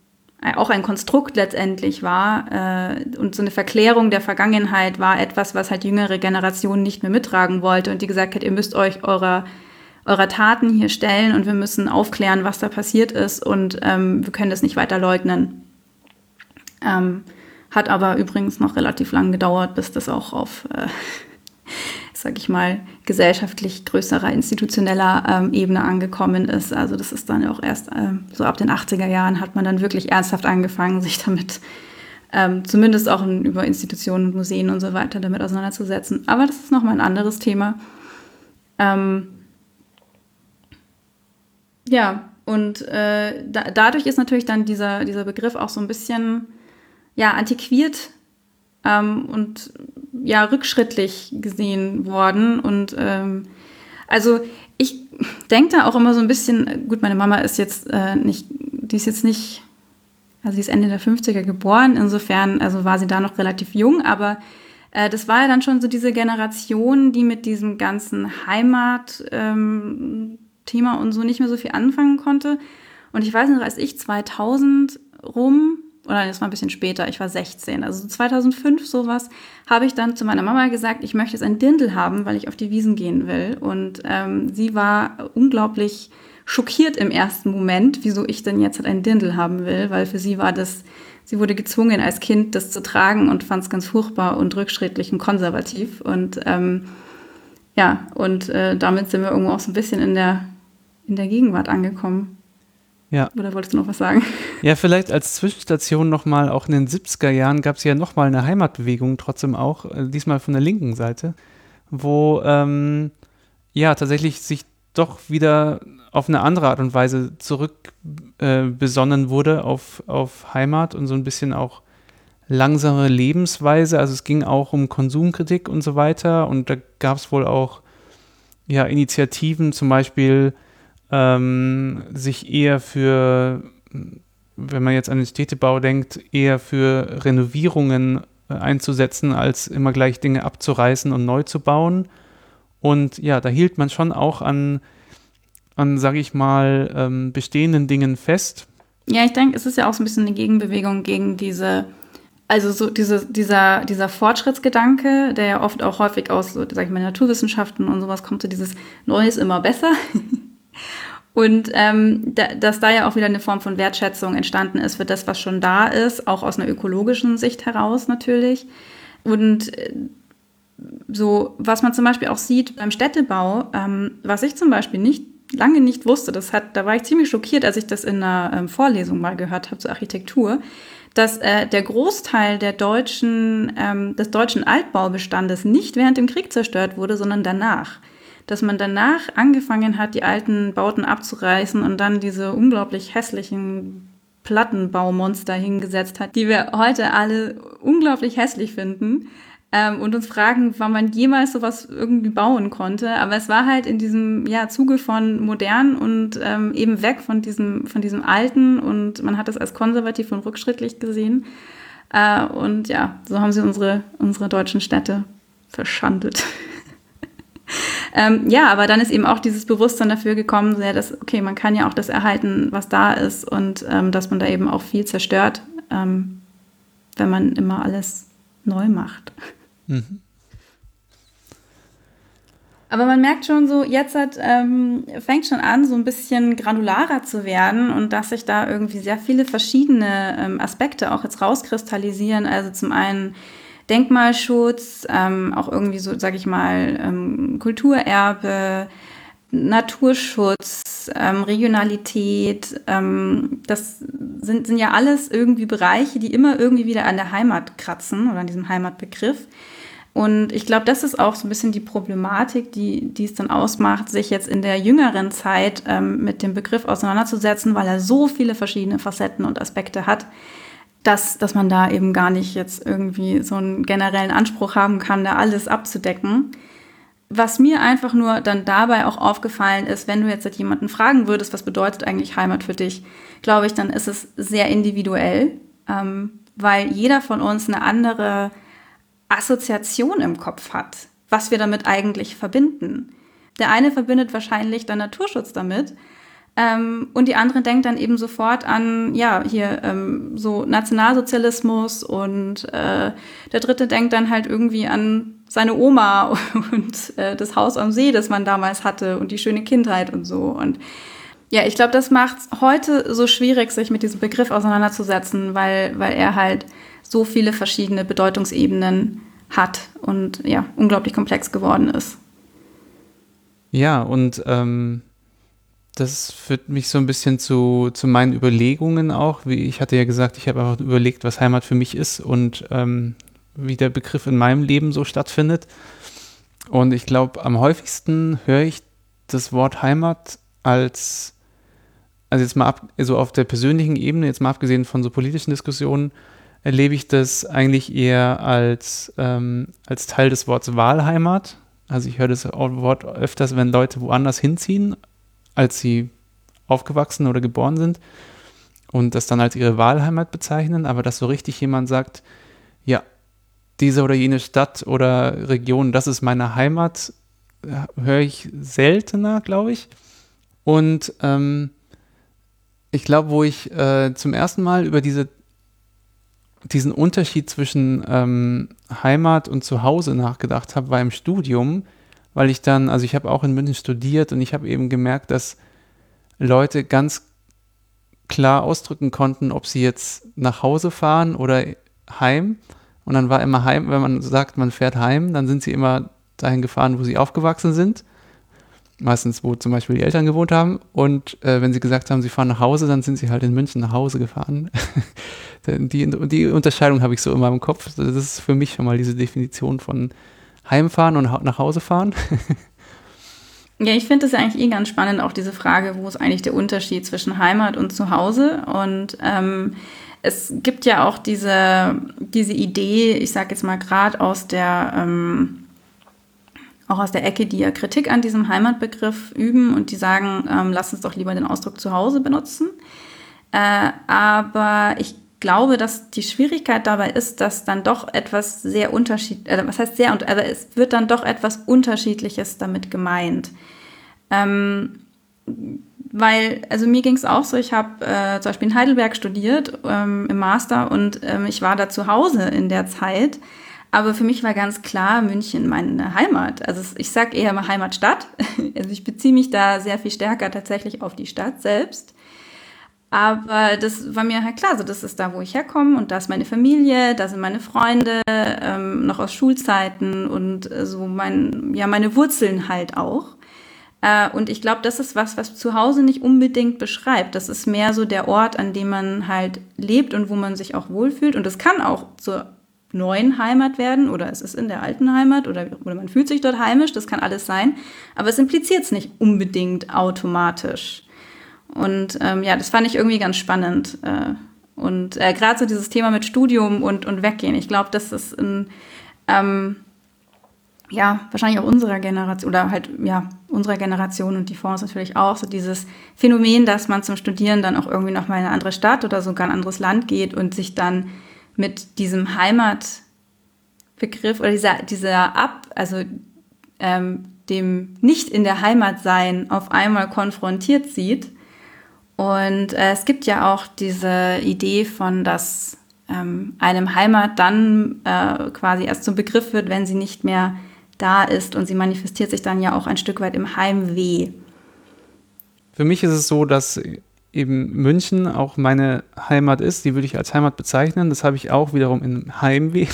auch ein Konstrukt letztendlich war äh, und so eine Verklärung der Vergangenheit war etwas, was halt jüngere Generationen nicht mehr mittragen wollte und die gesagt hat, ihr müsst euch eurer, eurer Taten hier stellen und wir müssen aufklären, was da passiert ist und ähm, wir können das nicht weiter leugnen. Ähm, hat aber übrigens noch relativ lang gedauert, bis das auch auf äh, sag ich mal, gesellschaftlich größerer, institutioneller ähm, Ebene angekommen ist. Also das ist dann auch erst ähm, so ab den 80er Jahren hat man dann wirklich ernsthaft angefangen, sich damit ähm, zumindest auch in, über Institutionen, Museen und so weiter damit auseinanderzusetzen. Aber das ist nochmal ein anderes Thema. Ähm, ja, und äh, da, dadurch ist natürlich dann dieser, dieser Begriff auch so ein bisschen ja, antiquiert ähm, und ja rückschrittlich gesehen worden. Und ähm, also ich denke da auch immer so ein bisschen, gut, meine Mama ist jetzt äh, nicht, die ist jetzt nicht, also sie ist Ende der 50er geboren, insofern, also war sie da noch relativ jung, aber äh, das war ja dann schon so diese Generation, die mit diesem ganzen Heimat-Thema ähm, und so nicht mehr so viel anfangen konnte. Und ich weiß noch, als ich 2000 rum oder das war ein bisschen später, ich war 16, also 2005 sowas, habe ich dann zu meiner Mama gesagt, ich möchte jetzt ein Dirndl haben, weil ich auf die Wiesen gehen will. Und ähm, sie war unglaublich schockiert im ersten Moment, wieso ich denn jetzt halt ein Dirndl haben will, weil für sie war das, sie wurde gezwungen als Kind, das zu tragen und fand es ganz furchtbar und rückschrittlich und konservativ. Und ähm, ja, und äh, damit sind wir irgendwo auch so ein bisschen in der, in der Gegenwart angekommen. Ja. Oder wolltest du noch was sagen? Ja, vielleicht als Zwischenstation nochmal, auch in den 70er Jahren gab es ja nochmal eine Heimatbewegung, trotzdem auch, äh, diesmal von der linken Seite, wo ähm, ja tatsächlich sich doch wieder auf eine andere Art und Weise zurückbesonnen äh, wurde auf, auf Heimat und so ein bisschen auch langsame Lebensweise. Also es ging auch um Konsumkritik und so weiter. Und da gab es wohl auch ja, Initiativen, zum Beispiel ähm, sich eher für, wenn man jetzt an den Städtebau denkt, eher für Renovierungen äh, einzusetzen, als immer gleich Dinge abzureißen und neu zu bauen. Und ja, da hielt man schon auch an, an sage ich mal, ähm, bestehenden Dingen fest. Ja, ich denke, es ist ja auch so ein bisschen eine Gegenbewegung gegen diese also so diese, dieser, dieser Fortschrittsgedanke, der ja oft auch häufig aus, so, sag ich mal, Naturwissenschaften und sowas kommt, so dieses Neues immer besser. <laughs> und ähm, da, dass da ja auch wieder eine Form von Wertschätzung entstanden ist für das, was schon da ist, auch aus einer ökologischen Sicht heraus natürlich. Und äh, so, was man zum Beispiel auch sieht beim Städtebau, ähm, was ich zum Beispiel nicht lange nicht wusste, das hat, da war ich ziemlich schockiert, als ich das in einer ähm, Vorlesung mal gehört habe zur Architektur, dass äh, der Großteil der deutschen, ähm, des deutschen Altbaubestandes nicht während dem Krieg zerstört wurde, sondern danach. Dass man danach angefangen hat, die alten Bauten abzureißen und dann diese unglaublich hässlichen Plattenbaumonster hingesetzt hat, die wir heute alle unglaublich hässlich finden ähm, und uns fragen, wann man jemals sowas irgendwie bauen konnte. Aber es war halt in diesem ja, Zuge von modern und ähm, eben weg von diesem, von diesem Alten und man hat es als konservativ und rückschrittlich gesehen. Äh, und ja, so haben sie unsere, unsere deutschen Städte verschandelt. <laughs> <laughs> ähm, ja, aber dann ist eben auch dieses Bewusstsein dafür gekommen, sehr, dass, okay, man kann ja auch das erhalten, was da ist und ähm, dass man da eben auch viel zerstört, ähm, wenn man immer alles neu macht. Mhm. Aber man merkt schon so, jetzt hat, ähm, fängt schon an, so ein bisschen granularer zu werden und dass sich da irgendwie sehr viele verschiedene ähm, Aspekte auch jetzt rauskristallisieren. Also zum einen Denkmalschutz, ähm, auch irgendwie so, sag ich mal, ähm, Kulturerbe, Naturschutz, ähm, Regionalität, ähm, das sind, sind ja alles irgendwie Bereiche, die immer irgendwie wieder an der Heimat kratzen oder an diesem Heimatbegriff. Und ich glaube, das ist auch so ein bisschen die Problematik, die, die es dann ausmacht, sich jetzt in der jüngeren Zeit ähm, mit dem Begriff auseinanderzusetzen, weil er so viele verschiedene Facetten und Aspekte hat, dass, dass man da eben gar nicht jetzt irgendwie so einen generellen Anspruch haben kann, da alles abzudecken. Was mir einfach nur dann dabei auch aufgefallen ist, wenn du jetzt jemanden fragen würdest, was bedeutet eigentlich Heimat für dich, glaube ich, dann ist es sehr individuell, ähm, weil jeder von uns eine andere Assoziation im Kopf hat, was wir damit eigentlich verbinden. Der eine verbindet wahrscheinlich dann Naturschutz damit ähm, und die andere denkt dann eben sofort an, ja, hier ähm, so Nationalsozialismus und äh, der dritte denkt dann halt irgendwie an seine Oma <laughs> und äh, das Haus am See, das man damals hatte und die schöne Kindheit und so. Und ja, ich glaube, das macht es heute so schwierig, sich mit diesem Begriff auseinanderzusetzen, weil, weil er halt so viele verschiedene Bedeutungsebenen hat und ja, unglaublich komplex geworden ist. Ja, und ähm, das führt mich so ein bisschen zu, zu meinen Überlegungen auch. Wie ich hatte ja gesagt, ich habe einfach überlegt, was Heimat für mich ist und ähm, wie der Begriff in meinem Leben so stattfindet. Und ich glaube, am häufigsten höre ich das Wort Heimat als, also jetzt mal ab, so auf der persönlichen Ebene, jetzt mal abgesehen von so politischen Diskussionen, erlebe ich das eigentlich eher als, ähm, als Teil des Wortes Wahlheimat. Also ich höre das Wort öfters, wenn Leute woanders hinziehen, als sie aufgewachsen oder geboren sind und das dann als ihre Wahlheimat bezeichnen, aber dass so richtig jemand sagt, ja, diese oder jene Stadt oder Region, das ist meine Heimat, höre ich seltener, glaube ich. Und ähm, ich glaube, wo ich äh, zum ersten Mal über diese diesen Unterschied zwischen ähm, Heimat und Zuhause nachgedacht habe, war im Studium, weil ich dann, also ich habe auch in München studiert und ich habe eben gemerkt, dass Leute ganz klar ausdrücken konnten, ob sie jetzt nach Hause fahren oder heim. Und dann war immer heim, wenn man sagt, man fährt heim, dann sind sie immer dahin gefahren, wo sie aufgewachsen sind meistens wo zum Beispiel die Eltern gewohnt haben. Und äh, wenn sie gesagt haben, sie fahren nach Hause, dann sind sie halt in München nach Hause gefahren. <laughs> die, die Unterscheidung habe ich so in meinem Kopf. Das ist für mich schon mal diese Definition von Heimfahren und nach Hause fahren. Ja, ich finde das ja eigentlich eh ganz spannend, auch diese Frage, wo ist eigentlich der Unterschied zwischen Heimat und Zuhause? Und ähm, es gibt ja auch diese, diese Idee, ich sage jetzt mal gerade aus der ähm, auch aus der Ecke, die ja Kritik an diesem Heimatbegriff üben und die sagen, ähm, lass uns doch lieber den Ausdruck zu Hause benutzen. Äh, aber ich glaube, dass die Schwierigkeit dabei ist, dass dann doch etwas sehr unterschiedlich, äh, was heißt sehr, aber es wird dann doch etwas Unterschiedliches damit gemeint. Ähm, weil, also mir ging es auch so, ich habe äh, zum Beispiel in Heidelberg studiert ähm, im Master und ähm, ich war da zu Hause in der Zeit. Aber für mich war ganz klar München meine Heimat. Also ich sage eher mal Heimatstadt. <laughs> Also ich beziehe mich da sehr viel stärker tatsächlich auf die Stadt selbst. Aber das war mir halt klar, so das ist da, wo ich herkomme und da ist meine Familie, da sind meine Freunde, ähm, noch aus Schulzeiten und äh, so mein, ja, meine Wurzeln halt auch. Äh, und ich glaube, das ist was, was zu Hause nicht unbedingt beschreibt. Das ist mehr so der Ort, an dem man halt lebt und wo man sich auch wohlfühlt. Und das kann auch zur neuen Heimat werden oder es ist in der alten Heimat oder, oder man fühlt sich dort heimisch, das kann alles sein. Aber es impliziert es nicht unbedingt automatisch. Und ähm, ja, das fand ich irgendwie ganz spannend. Äh, und äh, gerade so dieses Thema mit Studium und, und Weggehen, ich glaube, das ist in, ähm, ja, wahrscheinlich auch unserer Generation oder halt, ja, unserer Generation und die Fonds natürlich auch, so dieses Phänomen, dass man zum Studieren dann auch irgendwie nochmal in eine andere Stadt oder sogar ein anderes Land geht und sich dann mit diesem Heimatbegriff oder dieser, dieser Ab, also ähm, dem nicht in der Heimat sein auf einmal konfrontiert sieht und äh, es gibt ja auch diese Idee von, dass ähm, einem Heimat dann äh, quasi erst zum Begriff wird, wenn sie nicht mehr da ist und sie manifestiert sich dann ja auch ein Stück weit im Heimweh. Für mich ist es so, dass eben München auch meine Heimat ist. Die würde ich als Heimat bezeichnen. Das habe ich auch wiederum im Heimweh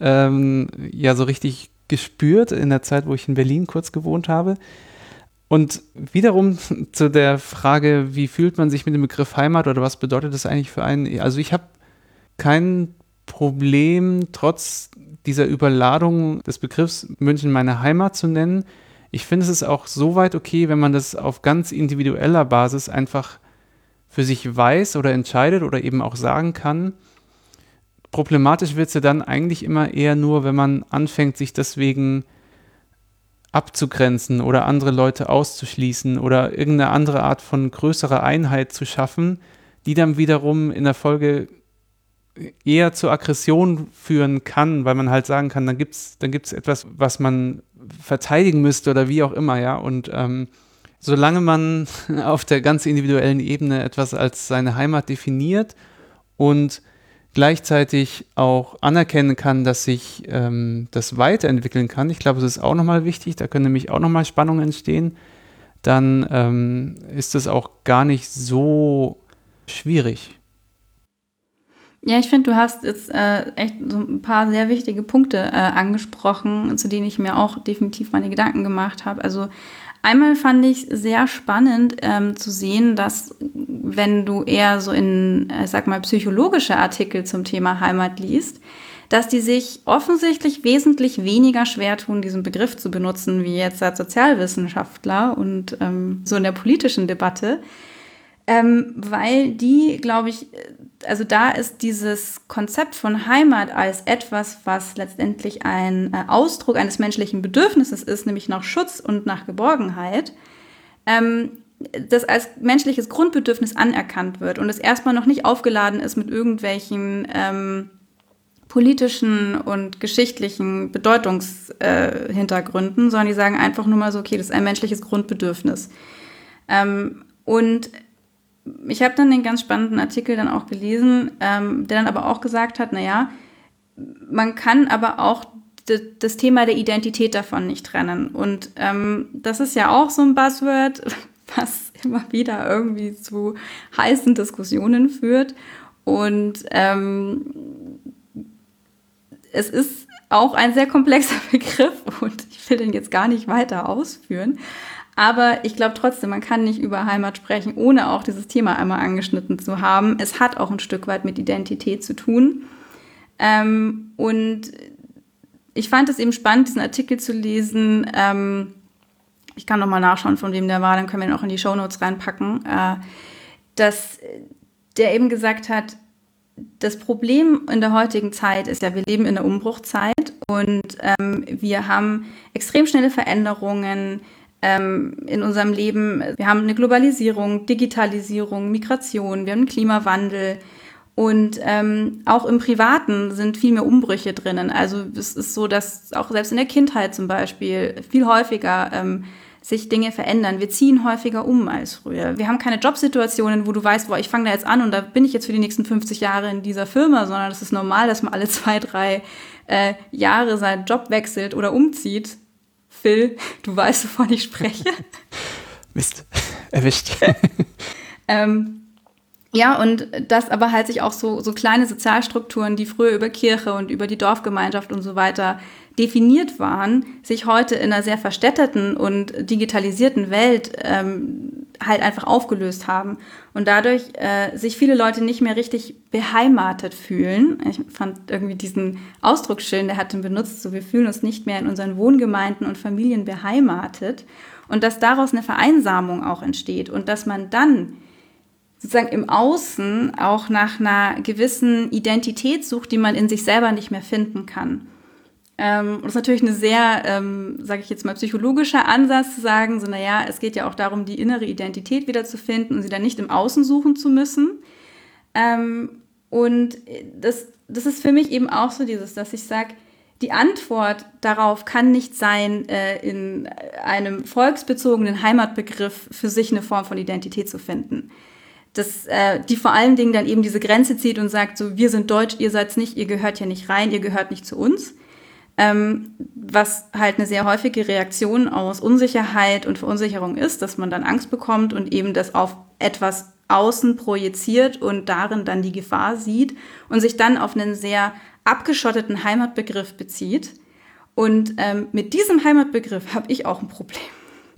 ähm, ja so richtig gespürt in der Zeit, wo ich in Berlin kurz gewohnt habe. Und wiederum <laughs> zu der Frage, wie fühlt man sich mit dem Begriff Heimat oder was bedeutet das eigentlich für einen? Also ich habe kein Problem, trotz dieser Überladung des Begriffs München meine Heimat zu nennen. Ich finde es ist auch soweit okay, wenn man das auf ganz individueller Basis einfach für sich weiß oder entscheidet oder eben auch sagen kann. Problematisch wird es ja dann eigentlich immer eher nur, wenn man anfängt, sich deswegen abzugrenzen oder andere Leute auszuschließen oder irgendeine andere Art von größerer Einheit zu schaffen, die dann wiederum in der Folge eher zur Aggression führen kann, weil man halt sagen kann, dann gibt es dann gibt's etwas, was man verteidigen müsste oder wie auch immer, ja. Und ähm, solange man <laughs> auf der ganz individuellen Ebene etwas als seine Heimat definiert und gleichzeitig auch anerkennen kann, dass sich ähm, das weiterentwickeln kann. Ich glaube, es ist auch nochmal wichtig, da können nämlich auch nochmal Spannungen entstehen. Dann ähm, ist es auch gar nicht so schwierig. Ja, ich finde, du hast jetzt äh, echt so ein paar sehr wichtige Punkte äh, angesprochen, zu denen ich mir auch definitiv meine Gedanken gemacht habe. Also Einmal fand ich sehr spannend ähm, zu sehen, dass wenn du eher so in, äh, sag mal, psychologische Artikel zum Thema Heimat liest, dass die sich offensichtlich wesentlich weniger schwer tun, diesen Begriff zu benutzen, wie jetzt als Sozialwissenschaftler und ähm, so in der politischen Debatte, ähm, weil die, glaube ich, also da ist dieses Konzept von Heimat als etwas, was letztendlich ein äh, Ausdruck eines menschlichen Bedürfnisses ist, nämlich nach Schutz und nach Geborgenheit, ähm, das als menschliches Grundbedürfnis anerkannt wird und es erstmal noch nicht aufgeladen ist mit irgendwelchen ähm, politischen und geschichtlichen Bedeutungshintergründen, äh, sondern die sagen einfach nur mal so, okay, das ist ein menschliches Grundbedürfnis. Ähm, und ich habe dann den ganz spannenden Artikel dann auch gelesen, ähm, der dann aber auch gesagt hat, naja, man kann aber auch das Thema der Identität davon nicht trennen. Und ähm, das ist ja auch so ein Buzzword, <laughs> was immer wieder irgendwie zu heißen Diskussionen führt. Und ähm, es ist auch ein sehr komplexer <laughs> Begriff und ich will den jetzt gar nicht weiter ausführen. Aber ich glaube trotzdem, man kann nicht über Heimat sprechen, ohne auch dieses Thema einmal angeschnitten zu haben. Es hat auch ein Stück weit mit Identität zu tun. Ähm, und ich fand es eben spannend, diesen Artikel zu lesen. Ähm, ich kann noch mal nachschauen, von wem der war, dann können wir ihn auch in die Shownotes reinpacken. Äh, dass der eben gesagt hat, das Problem in der heutigen Zeit ist ja, wir leben in der Umbruchzeit und ähm, wir haben extrem schnelle Veränderungen ähm, in unserem Leben. Wir haben eine Globalisierung, Digitalisierung, Migration, wir haben einen Klimawandel. Und ähm, auch im Privaten sind viel mehr Umbrüche drinnen. Also es ist so, dass auch selbst in der Kindheit zum Beispiel viel häufiger ähm, sich Dinge verändern. Wir ziehen häufiger um als früher. Wir haben keine Jobsituationen, wo du weißt, boah, ich fange da jetzt an und da bin ich jetzt für die nächsten 50 Jahre in dieser Firma, sondern es ist normal, dass man alle zwei, drei äh, Jahre seinen Job wechselt oder umzieht. Phil, du weißt, wovon ich spreche. <laughs> Mist, erwischt. <laughs> ähm, ja, und das aber halt sich auch so, so kleine Sozialstrukturen, die früher über Kirche und über die Dorfgemeinschaft und so weiter definiert waren, sich heute in einer sehr verstädterten und digitalisierten Welt ähm, halt einfach aufgelöst haben und dadurch äh, sich viele Leute nicht mehr richtig beheimatet fühlen. Ich fand irgendwie diesen Ausdruck schön, der hat ihn benutzt, so wir fühlen uns nicht mehr in unseren Wohngemeinden und Familien beheimatet und dass daraus eine Vereinsamung auch entsteht und dass man dann sozusagen im Außen auch nach einer gewissen Identität sucht, die man in sich selber nicht mehr finden kann. Ähm, und das ist natürlich eine sehr, ähm, sage ich jetzt mal, psychologischer Ansatz zu sagen, so naja, es geht ja auch darum, die innere Identität wiederzufinden und sie dann nicht im Außen suchen zu müssen. Ähm, und das, das ist für mich eben auch so dieses, dass ich sage, die Antwort darauf kann nicht sein, äh, in einem volksbezogenen Heimatbegriff für sich eine Form von Identität zu finden. Das, äh, die vor allen Dingen dann eben diese Grenze zieht und sagt, so, wir sind deutsch, ihr seid's nicht, ihr gehört ja nicht rein, ihr gehört nicht zu uns ähm, was halt eine sehr häufige Reaktion aus Unsicherheit und Verunsicherung ist, dass man dann Angst bekommt und eben das auf etwas außen projiziert und darin dann die Gefahr sieht und sich dann auf einen sehr abgeschotteten Heimatbegriff bezieht. Und ähm, mit diesem Heimatbegriff habe ich auch ein Problem.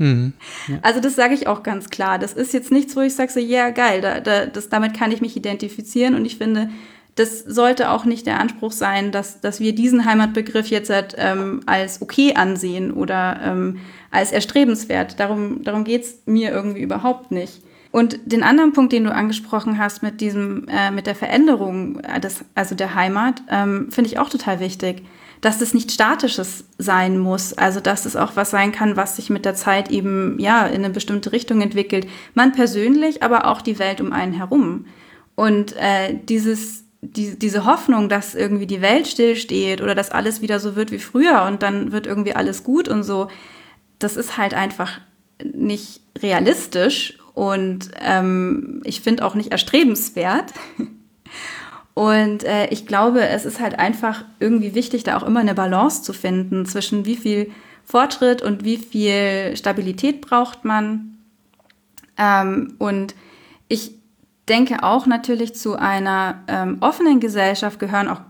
Mhm, ja. Also das sage ich auch ganz klar. Das ist jetzt nichts, wo ich sage, so, ja, yeah, geil, da, da, das, damit kann ich mich identifizieren. Und ich finde, das sollte auch nicht der Anspruch sein, dass, dass wir diesen Heimatbegriff jetzt ähm, als okay ansehen oder ähm, als erstrebenswert. Darum, darum geht es mir irgendwie überhaupt nicht. Und den anderen Punkt, den du angesprochen hast mit diesem, äh, mit der Veränderung äh, des, also der Heimat, ähm, finde ich auch total wichtig, dass das nicht statisches sein muss, also dass es auch was sein kann, was sich mit der Zeit eben ja in eine bestimmte Richtung entwickelt. Man persönlich, aber auch die Welt um einen herum. Und äh, dieses die, diese Hoffnung, dass irgendwie die Welt stillsteht oder dass alles wieder so wird wie früher und dann wird irgendwie alles gut und so, das ist halt einfach nicht realistisch und ähm, ich finde auch nicht erstrebenswert. <laughs> Und äh, ich glaube, es ist halt einfach irgendwie wichtig, da auch immer eine Balance zu finden zwischen wie viel Fortschritt und wie viel Stabilität braucht man. Ähm, und ich denke auch natürlich zu einer ähm, offenen Gesellschaft gehören auch,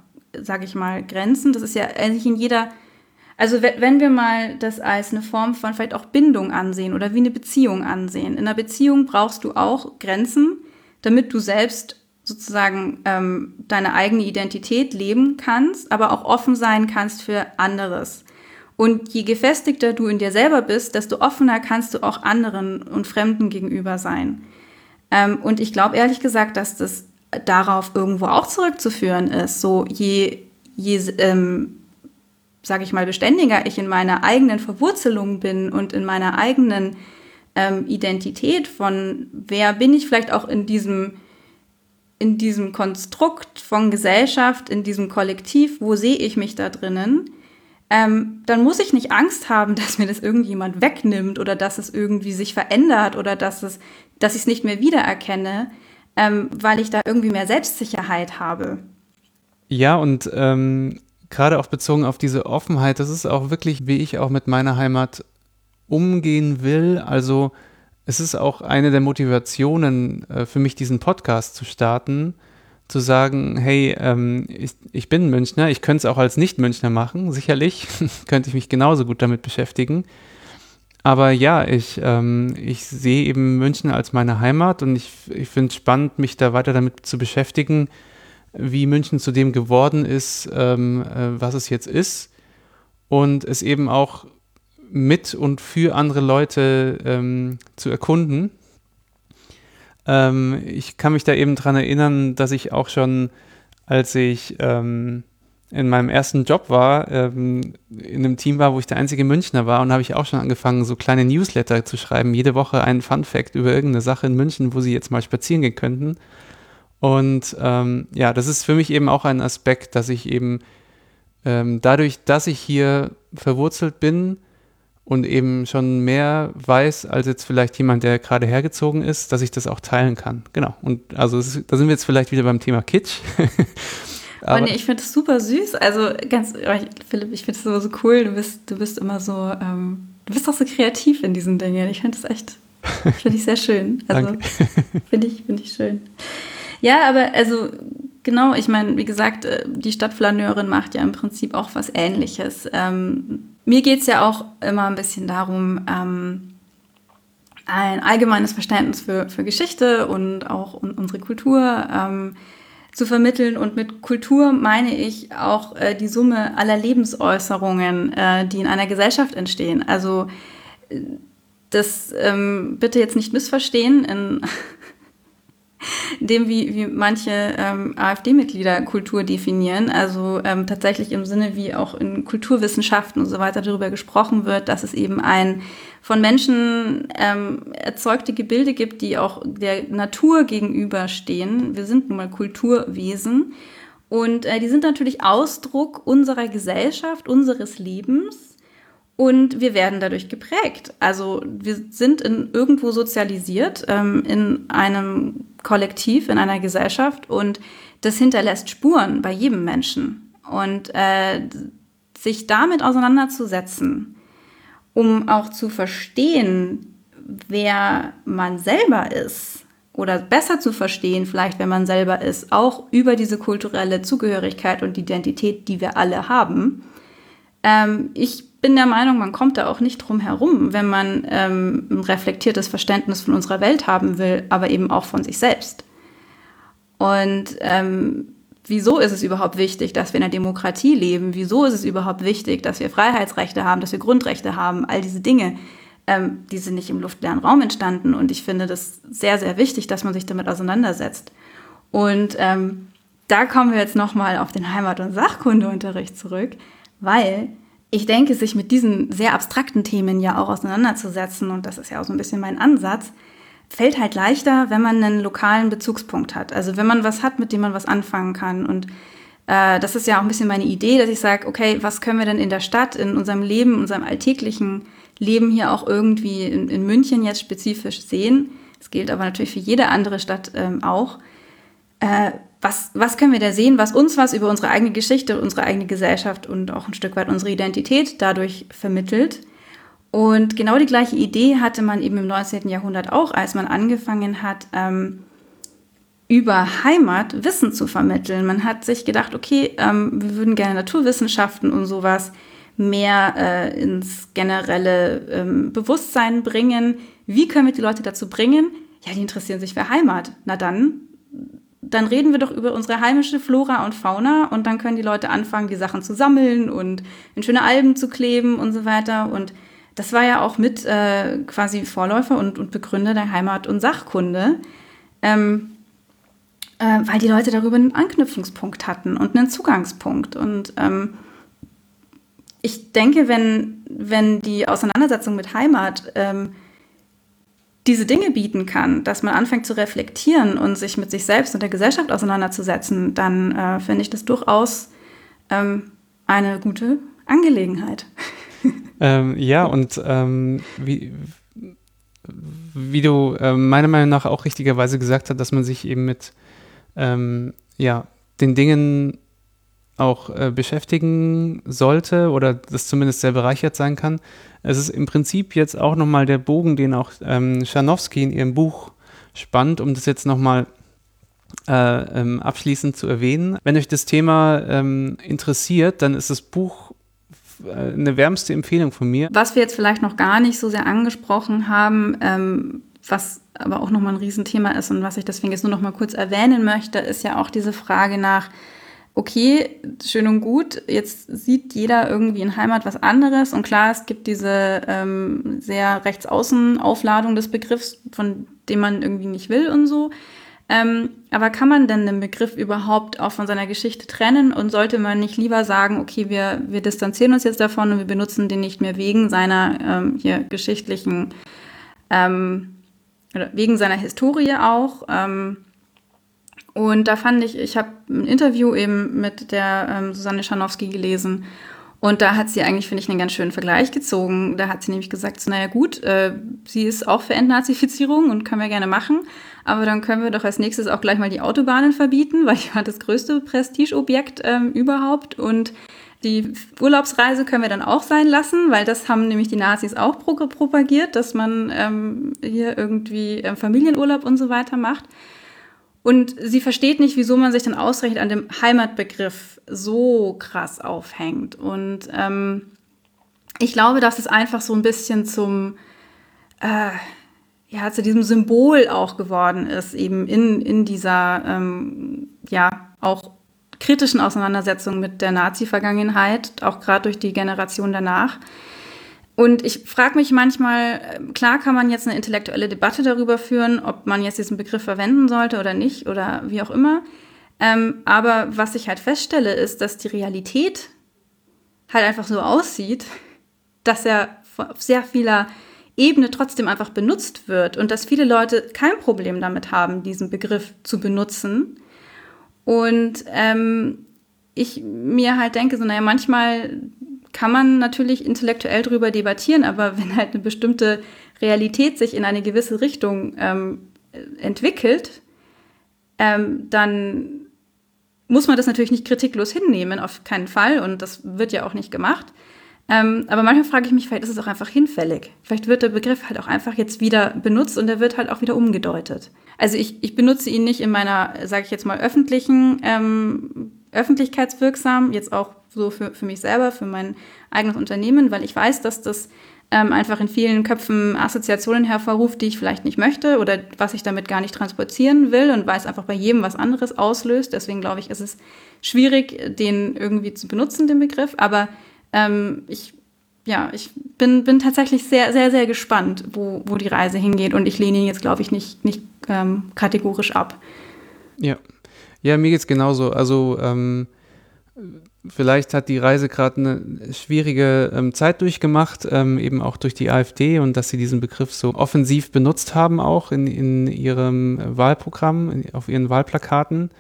sage ich mal, Grenzen. Das ist ja eigentlich in jeder, also wenn wir mal das als eine Form von vielleicht auch Bindung ansehen oder wie eine Beziehung ansehen. In einer Beziehung brauchst du auch Grenzen, damit du selbst sozusagen ähm, deine eigene Identität leben kannst, aber auch offen sein kannst für anderes. Und je gefestigter du in dir selber bist, desto offener kannst du auch anderen und Fremden gegenüber sein. Ähm, und ich glaube ehrlich gesagt, dass das darauf irgendwo auch zurückzuführen ist. So je, je ähm, sage ich mal, beständiger ich in meiner eigenen Verwurzelung bin und in meiner eigenen ähm, Identität von wer bin ich vielleicht auch in diesem in diesem Konstrukt von Gesellschaft, in diesem Kollektiv, wo sehe ich mich da drinnen, ähm, dann muss ich nicht Angst haben, <laughs> dass mir das irgendjemand wegnimmt oder dass es irgendwie sich verändert oder dass es, dass ich es nicht mehr wiedererkenne, ähm, weil ich da irgendwie mehr Selbstsicherheit habe. Ja, und ähm, gerade auch bezogen auf diese Offenheit, das ist auch wirklich, wie ich auch mit meiner Heimat umgehen will. Also es ist auch eine der Motivationen äh, für mich, diesen Podcast zu starten, zu sagen, hey, ähm, ich, ich bin Münchner, ich könnte es auch als Nicht-Münchner machen, sicherlich, <laughs> könnte ich mich genauso gut damit beschäftigen. Aber ja, ich, ähm, ich sehe eben München als meine Heimat und ich, ich finde es spannend, mich da weiter damit zu beschäftigen, wie München zu dem geworden ist, ähm, äh, was es jetzt ist. Und es eben auch mit und für andere Leute ähm, zu erkunden ähm, ich kann mich da eben dran erinnern, dass ich auch schon, als ich ähm, in meinem ersten Job war, ähm, in einem Team war, wo ich der einzige Münchner war und habe ich auch schon angefangen, so kleine Newsletter zu schreiben, jede Woche einen Fun Fact über irgendeine Sache in München, wo sie jetzt mal spazieren gehen könnten. Und ähm, ja, das ist für mich eben auch ein Aspekt, dass ich eben ähm, dadurch, dass ich hier verwurzelt bin, und eben schon mehr weiß als jetzt vielleicht jemand, der gerade hergezogen ist, dass ich das auch teilen kann. Genau. Und also ist, da sind wir jetzt vielleicht wieder beim Thema Kitsch. <laughs> Aber nee, ich finde es super süß. Also ganz, Philipp, ich finde es immer so cool. Du bist, du bist immer so, ähm, du bist auch so kreativ in diesen Dingen. Ich finde es echt, finde ich sehr schön. Also <laughs> finde ich, finde ich schön. Ja, aber also genau, ich meine, wie gesagt, äh, die Stadtflaneurin macht ja im Prinzip auch was Ähnliches. Ähm, mir geht es ja auch immer ein bisschen darum, ähm, ein allgemeines Verständnis für, für Geschichte und auch unsere Kultur ähm, zu vermitteln. Und mit Kultur meine ich auch äh, die Summe aller Lebensäußerungen, äh, die in einer Gesellschaft entstehen. Also äh, das ähm, bitte jetzt nicht missverstehen in dem, wie, wie manche ähm, AfD-Mitglieder Kultur definieren. Also ähm, tatsächlich im Sinne, wie auch in Kulturwissenschaften und so weiter darüber gesprochen wird, dass es eben ein von Menschen ähm, erzeugte Gebilde gibt, die auch der Natur gegenüberstehen. Wir sind nun mal Kulturwesen. Und äh, die sind natürlich Ausdruck unserer Gesellschaft, unseres Lebens. Und wir werden dadurch geprägt. Also wir sind in, irgendwo sozialisiert, ähm, in einem Kollektiv, in einer Gesellschaft und das hinterlässt Spuren bei jedem Menschen. Und äh, sich damit auseinanderzusetzen, um auch zu verstehen, wer man selber ist oder besser zu verstehen, vielleicht wenn man selber ist, auch über diese kulturelle Zugehörigkeit und Identität, die wir alle haben. Ähm, ich bin der Meinung, man kommt da auch nicht drum herum, wenn man ähm, ein reflektiertes Verständnis von unserer Welt haben will, aber eben auch von sich selbst. Und ähm, wieso ist es überhaupt wichtig, dass wir in einer Demokratie leben? Wieso ist es überhaupt wichtig, dass wir Freiheitsrechte haben, dass wir Grundrechte haben? All diese Dinge, ähm, die sind nicht im luftleeren Raum entstanden. Und ich finde das sehr, sehr wichtig, dass man sich damit auseinandersetzt. Und ähm, da kommen wir jetzt nochmal auf den Heimat- und Sachkundeunterricht zurück, weil ich denke, sich mit diesen sehr abstrakten Themen ja auch auseinanderzusetzen, und das ist ja auch so ein bisschen mein Ansatz, fällt halt leichter, wenn man einen lokalen Bezugspunkt hat. Also wenn man was hat, mit dem man was anfangen kann. Und äh, das ist ja auch ein bisschen meine Idee, dass ich sage, okay, was können wir denn in der Stadt, in unserem Leben, in unserem alltäglichen Leben hier auch irgendwie in, in München jetzt spezifisch sehen. Das gilt aber natürlich für jede andere Stadt ähm, auch. Äh, was, was können wir da sehen, was uns was über unsere eigene Geschichte, unsere eigene Gesellschaft und auch ein Stück weit unsere Identität dadurch vermittelt. Und genau die gleiche Idee hatte man eben im 19. Jahrhundert auch, als man angefangen hat, ähm, über Heimat Wissen zu vermitteln. Man hat sich gedacht, okay, ähm, wir würden gerne Naturwissenschaften und sowas mehr äh, ins generelle ähm, Bewusstsein bringen. Wie können wir die Leute dazu bringen? Ja, die interessieren sich für Heimat. Na dann dann reden wir doch über unsere heimische Flora und Fauna und dann können die Leute anfangen, die Sachen zu sammeln und in schöne Alben zu kleben und so weiter. Und das war ja auch mit äh, quasi Vorläufer und, und Begründer der Heimat- und Sachkunde, ähm, äh, weil die Leute darüber einen Anknüpfungspunkt hatten und einen Zugangspunkt. Und ähm, ich denke, wenn, wenn die Auseinandersetzung mit Heimat ähm, diese Dinge bieten kann, dass man anfängt zu reflektieren und sich mit sich selbst und der Gesellschaft auseinanderzusetzen, dann äh, finde ich das durchaus ähm, eine gute Angelegenheit. <laughs> Ähm, ja, und ähm, wie, wie du äh, meiner Meinung nach auch richtigerweise gesagt hast, dass man sich eben mit ähm, ja, den Dingen auch äh, beschäftigen sollte oder das zumindest sehr bereichert sein kann. Es ist im Prinzip jetzt auch nochmal der Bogen, den auch ähm, Scharnowski in ihrem Buch spannt, um das jetzt nochmal äh, ähm, abschließend zu erwähnen. Wenn euch das Thema ähm, interessiert, dann ist das Buch äh, eine wärmste Empfehlung von mir. Was wir jetzt vielleicht noch gar nicht so sehr angesprochen haben, ähm, was aber auch nochmal ein Riesenthema ist und was ich deswegen jetzt nur noch mal kurz erwähnen möchte, ist ja auch diese Frage nach, okay, schön und gut, jetzt sieht jeder irgendwie in Heimat was anderes und klar, es gibt diese ähm, sehr rechtsaußen Aufladung des Begriffs, von dem man irgendwie nicht will und so. Ähm, aber kann man denn den Begriff überhaupt auch von seiner Geschichte trennen und sollte man nicht lieber sagen, okay, wir, wir distanzieren uns jetzt davon und wir benutzen den nicht mehr wegen seiner ähm, hier geschichtlichen, ähm, oder wegen seiner Historie auch, ähm, und da fand ich, ich habe ein Interview eben mit der ähm, Susanne Scharnowski gelesen Und da hat sie eigentlich, finde ich, einen ganz schönen Vergleich gezogen. Da hat sie nämlich gesagt, so, naja gut, äh, sie ist auch für Entnazifizierung und können wir gerne machen. Aber dann können wir doch als nächstes auch gleich mal die Autobahnen verbieten, weil die war das größte Prestigeobjekt ähm, überhaupt. Und die Urlaubsreise können wir dann auch sein lassen, weil das haben nämlich die Nazis auch pro propagiert, dass man ähm, hier irgendwie ähm, Familienurlaub und so weiter macht. Und sie versteht nicht, wieso man sich dann ausgerechnet an dem Heimatbegriff so krass aufhängt. Und ähm, ich glaube, dass es einfach so ein bisschen zum, äh, ja, zu diesem Symbol auch geworden ist, eben in, in dieser, ähm, ja, auch kritischen Auseinandersetzung mit der Nazi-Vergangenheit, auch gerade durch die Generation danach. Und ich frage mich manchmal, ähm, klar kann man jetzt eine intellektuelle Debatte darüber führen, ob man jetzt diesen Begriff verwenden sollte oder nicht oder wie auch immer. Ähm, aber was ich halt feststelle, ist, dass die Realität halt einfach so aussieht, dass er auf sehr vieler Ebene trotzdem einfach benutzt wird und dass viele Leute kein Problem damit haben, diesen Begriff zu benutzen. Und ähm, ich mir halt denke, so, naja, manchmal kann man natürlich intellektuell darüber debattieren, aber wenn halt eine bestimmte Realität sich in eine gewisse Richtung ähm, entwickelt, ähm, dann muss man das natürlich nicht kritiklos hinnehmen, auf keinen Fall. Und das wird ja auch nicht gemacht. Ähm, aber manchmal frage ich mich, vielleicht ist es auch einfach hinfällig. Vielleicht wird der Begriff halt auch einfach jetzt wieder benutzt und er wird halt auch wieder umgedeutet. Also ich, ich benutze ihn nicht in meiner, sage ich jetzt mal, öffentlichen, ähm, öffentlichkeitswirksam, jetzt auch so für, für mich selber, für mein eigenes Unternehmen, weil ich weiß, dass das ähm, einfach in vielen Köpfen Assoziationen hervorruft, die ich vielleicht nicht möchte oder was ich damit gar nicht transportieren will und weil es einfach bei jedem was anderes auslöst. Deswegen glaube ich, ist es schwierig, den irgendwie zu benutzen, den Begriff. Aber ähm, ich, ja, ich bin, bin tatsächlich sehr, sehr, sehr gespannt, wo, wo die Reise hingeht und ich lehne ihn jetzt, glaube ich, nicht, nicht ähm, kategorisch ab. Ja. Ja, mir geht es genauso. Also ähm, Vielleicht hat die Reise gerade eine schwierige ähm, Zeit durchgemacht, ähm, eben auch durch die AfD und dass sie diesen Begriff so offensiv benutzt haben, auch in, in ihrem Wahlprogramm, in, auf ihren Wahlplakaten.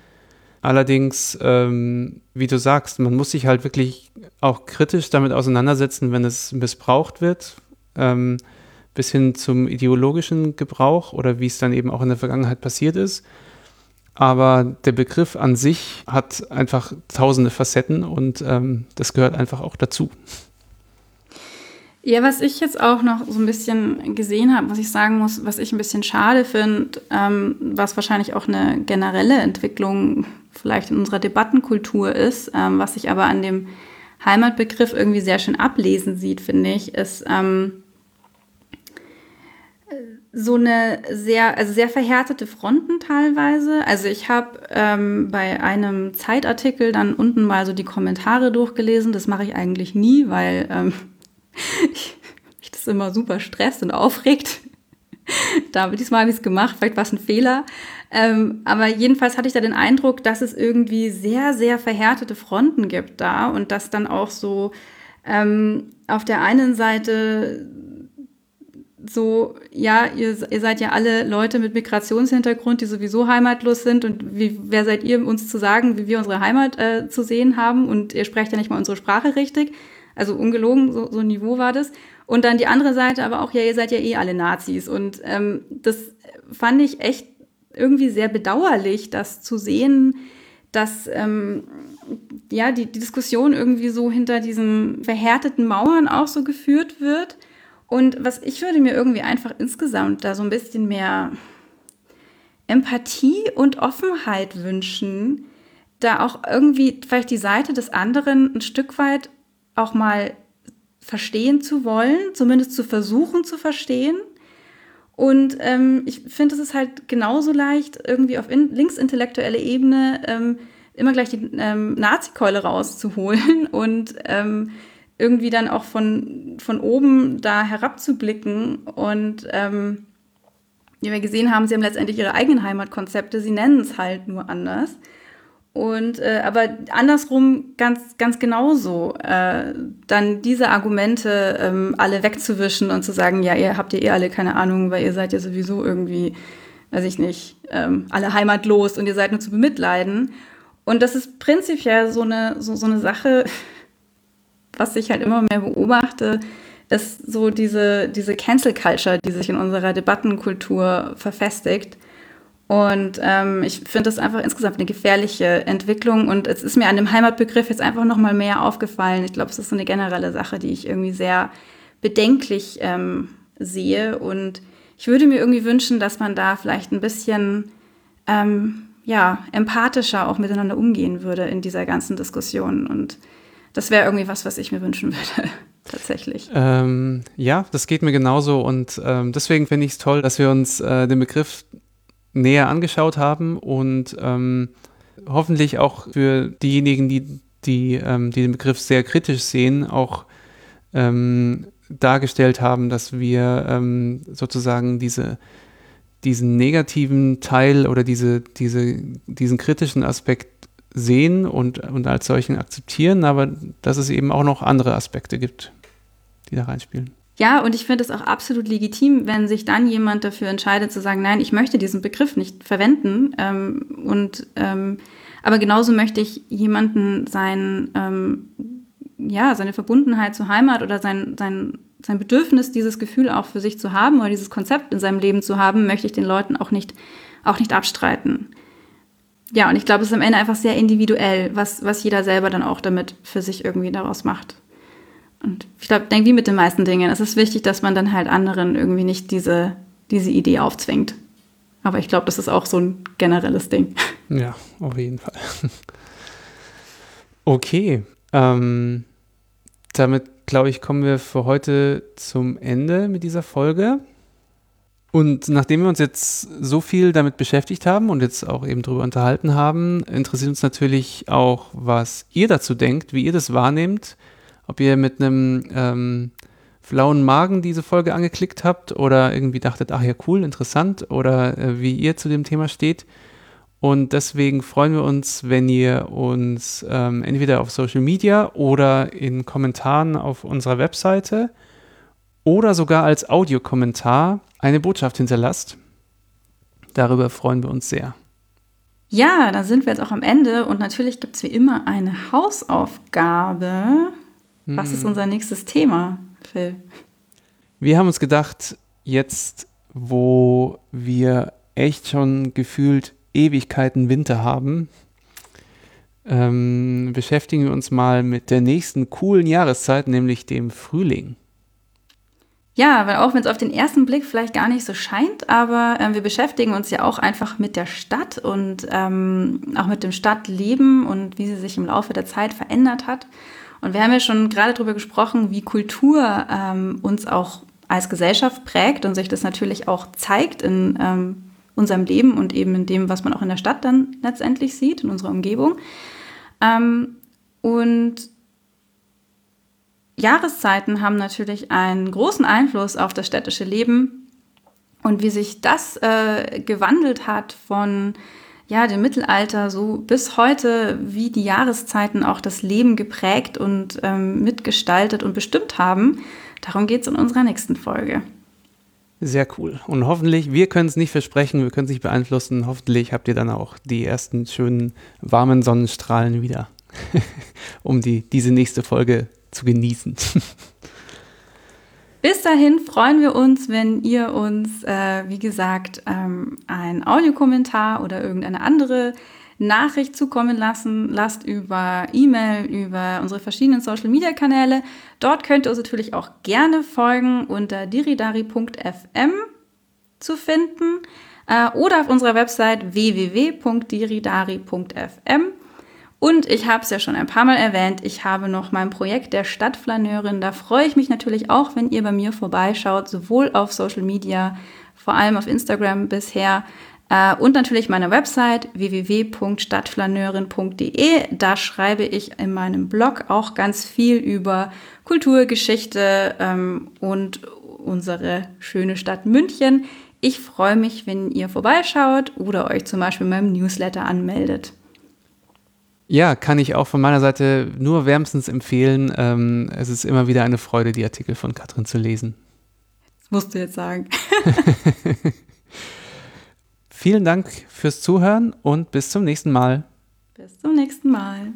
Allerdings, ähm, wie du sagst, man muss sich halt wirklich auch kritisch damit auseinandersetzen, wenn es missbraucht wird, ähm, bis hin zum ideologischen Gebrauch oder wie es dann eben auch in der Vergangenheit passiert ist. Aber der Begriff an sich hat einfach tausende Facetten und ähm, das gehört einfach auch dazu. Ja, was ich jetzt auch noch so ein bisschen gesehen habe, was ich sagen muss, was ich ein bisschen schade finde, ähm, was wahrscheinlich auch eine generelle Entwicklung vielleicht in unserer Debattenkultur ist, ähm, was sich aber an dem Heimatbegriff irgendwie sehr schön ablesen sieht, finde ich, ist, ähm, so eine sehr, also sehr verhärtete Fronten teilweise. Also ich habe ähm, bei einem Zeitartikel dann unten mal so die Kommentare durchgelesen. Das mache ich eigentlich nie, weil ähm, <laughs> ich, mich das immer super stresst und aufregt. <laughs> da, diesmal habe ich es gemacht, vielleicht war es ein Fehler. Ähm, aber jedenfalls hatte ich da den Eindruck, dass es irgendwie sehr, sehr verhärtete Fronten gibt da und dass dann auch so ähm, auf der einen Seite so, ja, ihr, ihr, seid ja alle Leute mit Migrationshintergrund, die sowieso heimatlos sind und wie, wer seid ihr, uns zu sagen, wie wir unsere Heimat äh, zu sehen haben und ihr sprecht ja nicht mal unsere Sprache richtig. Also ungelogen, so, so ein Niveau war das. Und dann die andere Seite aber auch, ja, ihr seid ja eh alle Nazis. Und ähm, das fand ich echt irgendwie sehr bedauerlich, das zu sehen, dass ähm, ja die, die Diskussion irgendwie so hinter diesen verhärteten Mauern auch so geführt wird und was ich würde mir irgendwie einfach insgesamt da so ein bisschen mehr Empathie und Offenheit wünschen, da auch irgendwie vielleicht die Seite des anderen ein Stück weit auch mal verstehen zu wollen, zumindest zu versuchen zu verstehen. Und ähm, ich finde, es ist halt genauso leicht, irgendwie auf in, linksintellektuelle Ebene ähm, immer gleich die ähm, Nazi-Keule rauszuholen <laughs> und ähm, irgendwie dann auch von, von oben da herabzublicken und ähm, wie wir gesehen haben, sie haben letztendlich ihre eigenen Heimatkonzepte, sie nennen es halt nur anders. Und äh, aber andersrum ganz, ganz genauso, äh, dann diese Argumente ähm, alle wegzuwischen und zu sagen, ja, ihr habt ja eh alle keine Ahnung, weil ihr seid ja sowieso irgendwie, weiß ich nicht, ähm, alle heimatlos und ihr seid nur zu bemitleiden. Und das ist prinzipiell so eine, so, so eine Sache, was ich halt immer mehr beobachte, ist so diese, diese Cancel Culture, die sich in unserer Debattenkultur verfestigt. Und ähm, ich finde das einfach insgesamt eine gefährliche Entwicklung. Und es ist mir an dem Heimatbegriff jetzt einfach noch mal mehr aufgefallen. Ich glaube, es ist so eine generelle Sache, die ich irgendwie sehr bedenklich ähm, sehe. Und ich würde mir irgendwie wünschen, dass man da vielleicht ein bisschen ähm, ja, empathischer auch miteinander umgehen würde in dieser ganzen Diskussion. Und das wäre irgendwie was, was ich mir wünschen würde, <laughs> tatsächlich. Ähm, ja, das geht mir genauso. Und ähm, deswegen finde ich es toll, dass wir uns äh, den Begriff näher angeschaut haben und ähm, hoffentlich auch für diejenigen, die, die, ähm, die den Begriff sehr kritisch sehen, auch ähm, dargestellt haben, dass wir ähm, sozusagen diese, diesen negativen Teil oder diese, diese, diesen kritischen Aspekt sehen und, und als solchen akzeptieren, aber dass es eben auch noch andere Aspekte gibt, die da reinspielen. Ja, und ich finde es auch absolut legitim, wenn sich dann jemand dafür entscheidet zu sagen, nein, ich möchte diesen Begriff nicht verwenden. Ähm, und ähm, aber genauso möchte ich jemanden sein, ähm, ja, seine Verbundenheit zur Heimat oder sein, sein, sein Bedürfnis, dieses Gefühl auch für sich zu haben oder dieses Konzept in seinem Leben zu haben, möchte ich den Leuten auch nicht, auch nicht abstreiten. Ja, und ich glaube, es ist am Ende einfach sehr individuell, was, was jeder selber dann auch damit für sich irgendwie daraus macht. Und ich glaube, denke wie mit den meisten Dingen. Es ist wichtig, dass man dann halt anderen irgendwie nicht diese, diese Idee aufzwingt. Aber ich glaube, das ist auch so ein generelles Ding. <laughs> Ja, auf jeden Fall. <laughs> Okay. Ähm, damit, glaube ich, kommen wir für heute zum Ende mit dieser Folge. Und nachdem wir uns jetzt so viel damit beschäftigt haben und jetzt auch eben darüber unterhalten haben, interessiert uns natürlich auch, was ihr dazu denkt, wie ihr das wahrnehmt ob ihr mit einem ähm, flauen Magen diese Folge angeklickt habt oder irgendwie dachtet, ach ja, cool, interessant oder äh, wie ihr zu dem Thema steht. Und deswegen freuen wir uns, wenn ihr uns ähm, entweder auf Social Media oder in Kommentaren auf unserer Webseite oder sogar als Audiokommentar eine Botschaft hinterlasst. Darüber freuen wir uns sehr. Ja, da sind wir jetzt auch am Ende und natürlich gibt es wie immer eine Hausaufgabe. Was ist hm. unser nächstes Thema, Phil? Wir haben uns gedacht, jetzt, wo wir echt schon gefühlt Ewigkeiten Winter haben, ähm, beschäftigen wir uns mal mit der nächsten coolen Jahreszeit, nämlich dem Frühling. Ja, weil auch wenn es auf den ersten Blick vielleicht gar nicht so scheint, aber äh, wir beschäftigen uns ja auch einfach mit der Stadt und ähm, auch mit dem Stadtleben und wie sie sich im Laufe der Zeit verändert hat. Und wir haben ja schon gerade darüber gesprochen, wie Kultur ähm, uns auch als Gesellschaft prägt und sich das natürlich auch zeigt in ähm, unserem Leben und eben in dem, was man auch in der Stadt dann letztendlich sieht, in unserer Umgebung. Ähm, und Jahreszeiten haben natürlich einen großen Einfluss auf das städtische Leben und wie sich das äh, gewandelt hat von ja, dem Mittelalter so bis heute, wie die Jahreszeiten auch das Leben geprägt und ähm, mitgestaltet und bestimmt haben. Darum geht es in unserer nächsten Folge. Sehr cool. Und hoffentlich, wir können es nicht versprechen, wir können es nicht beeinflussen. Hoffentlich habt ihr dann auch die ersten schönen warmen Sonnenstrahlen wieder, <laughs> um die, diese nächste Folge zu genießen. Bis dahin freuen wir uns, wenn ihr uns, äh, wie gesagt, ähm, einen Audiokommentar oder irgendeine andere Nachricht zukommen lassen lasst über E-Mail, über unsere verschiedenen Social-Media-Kanäle. Dort könnt ihr uns natürlich auch gerne folgen unter diridari.fm zu finden äh, oder auf unserer Website www.diridari.fm. Und ich habe es ja schon ein paar Mal erwähnt, ich habe noch mein Projekt der Stadtflaneurin. Da freue ich mich natürlich auch, wenn ihr bei mir vorbeischaut, sowohl auf Social Media, vor allem auf Instagram bisher, äh, und natürlich meine Website www.stadtflaneurin.de. Da schreibe ich in meinem Blog auch ganz viel über Kultur, Geschichte ähm, und unsere schöne Stadt München. Ich freue mich, wenn ihr vorbeischaut oder euch zum Beispiel in meinem Newsletter anmeldet. Ja, kann ich auch von meiner Seite nur wärmstens empfehlen. Ähm, es ist immer wieder eine Freude, die Artikel von Katrin zu lesen. Das musst du jetzt sagen. <laughs> Vielen Dank fürs Zuhören und bis zum nächsten Mal. Bis zum nächsten Mal.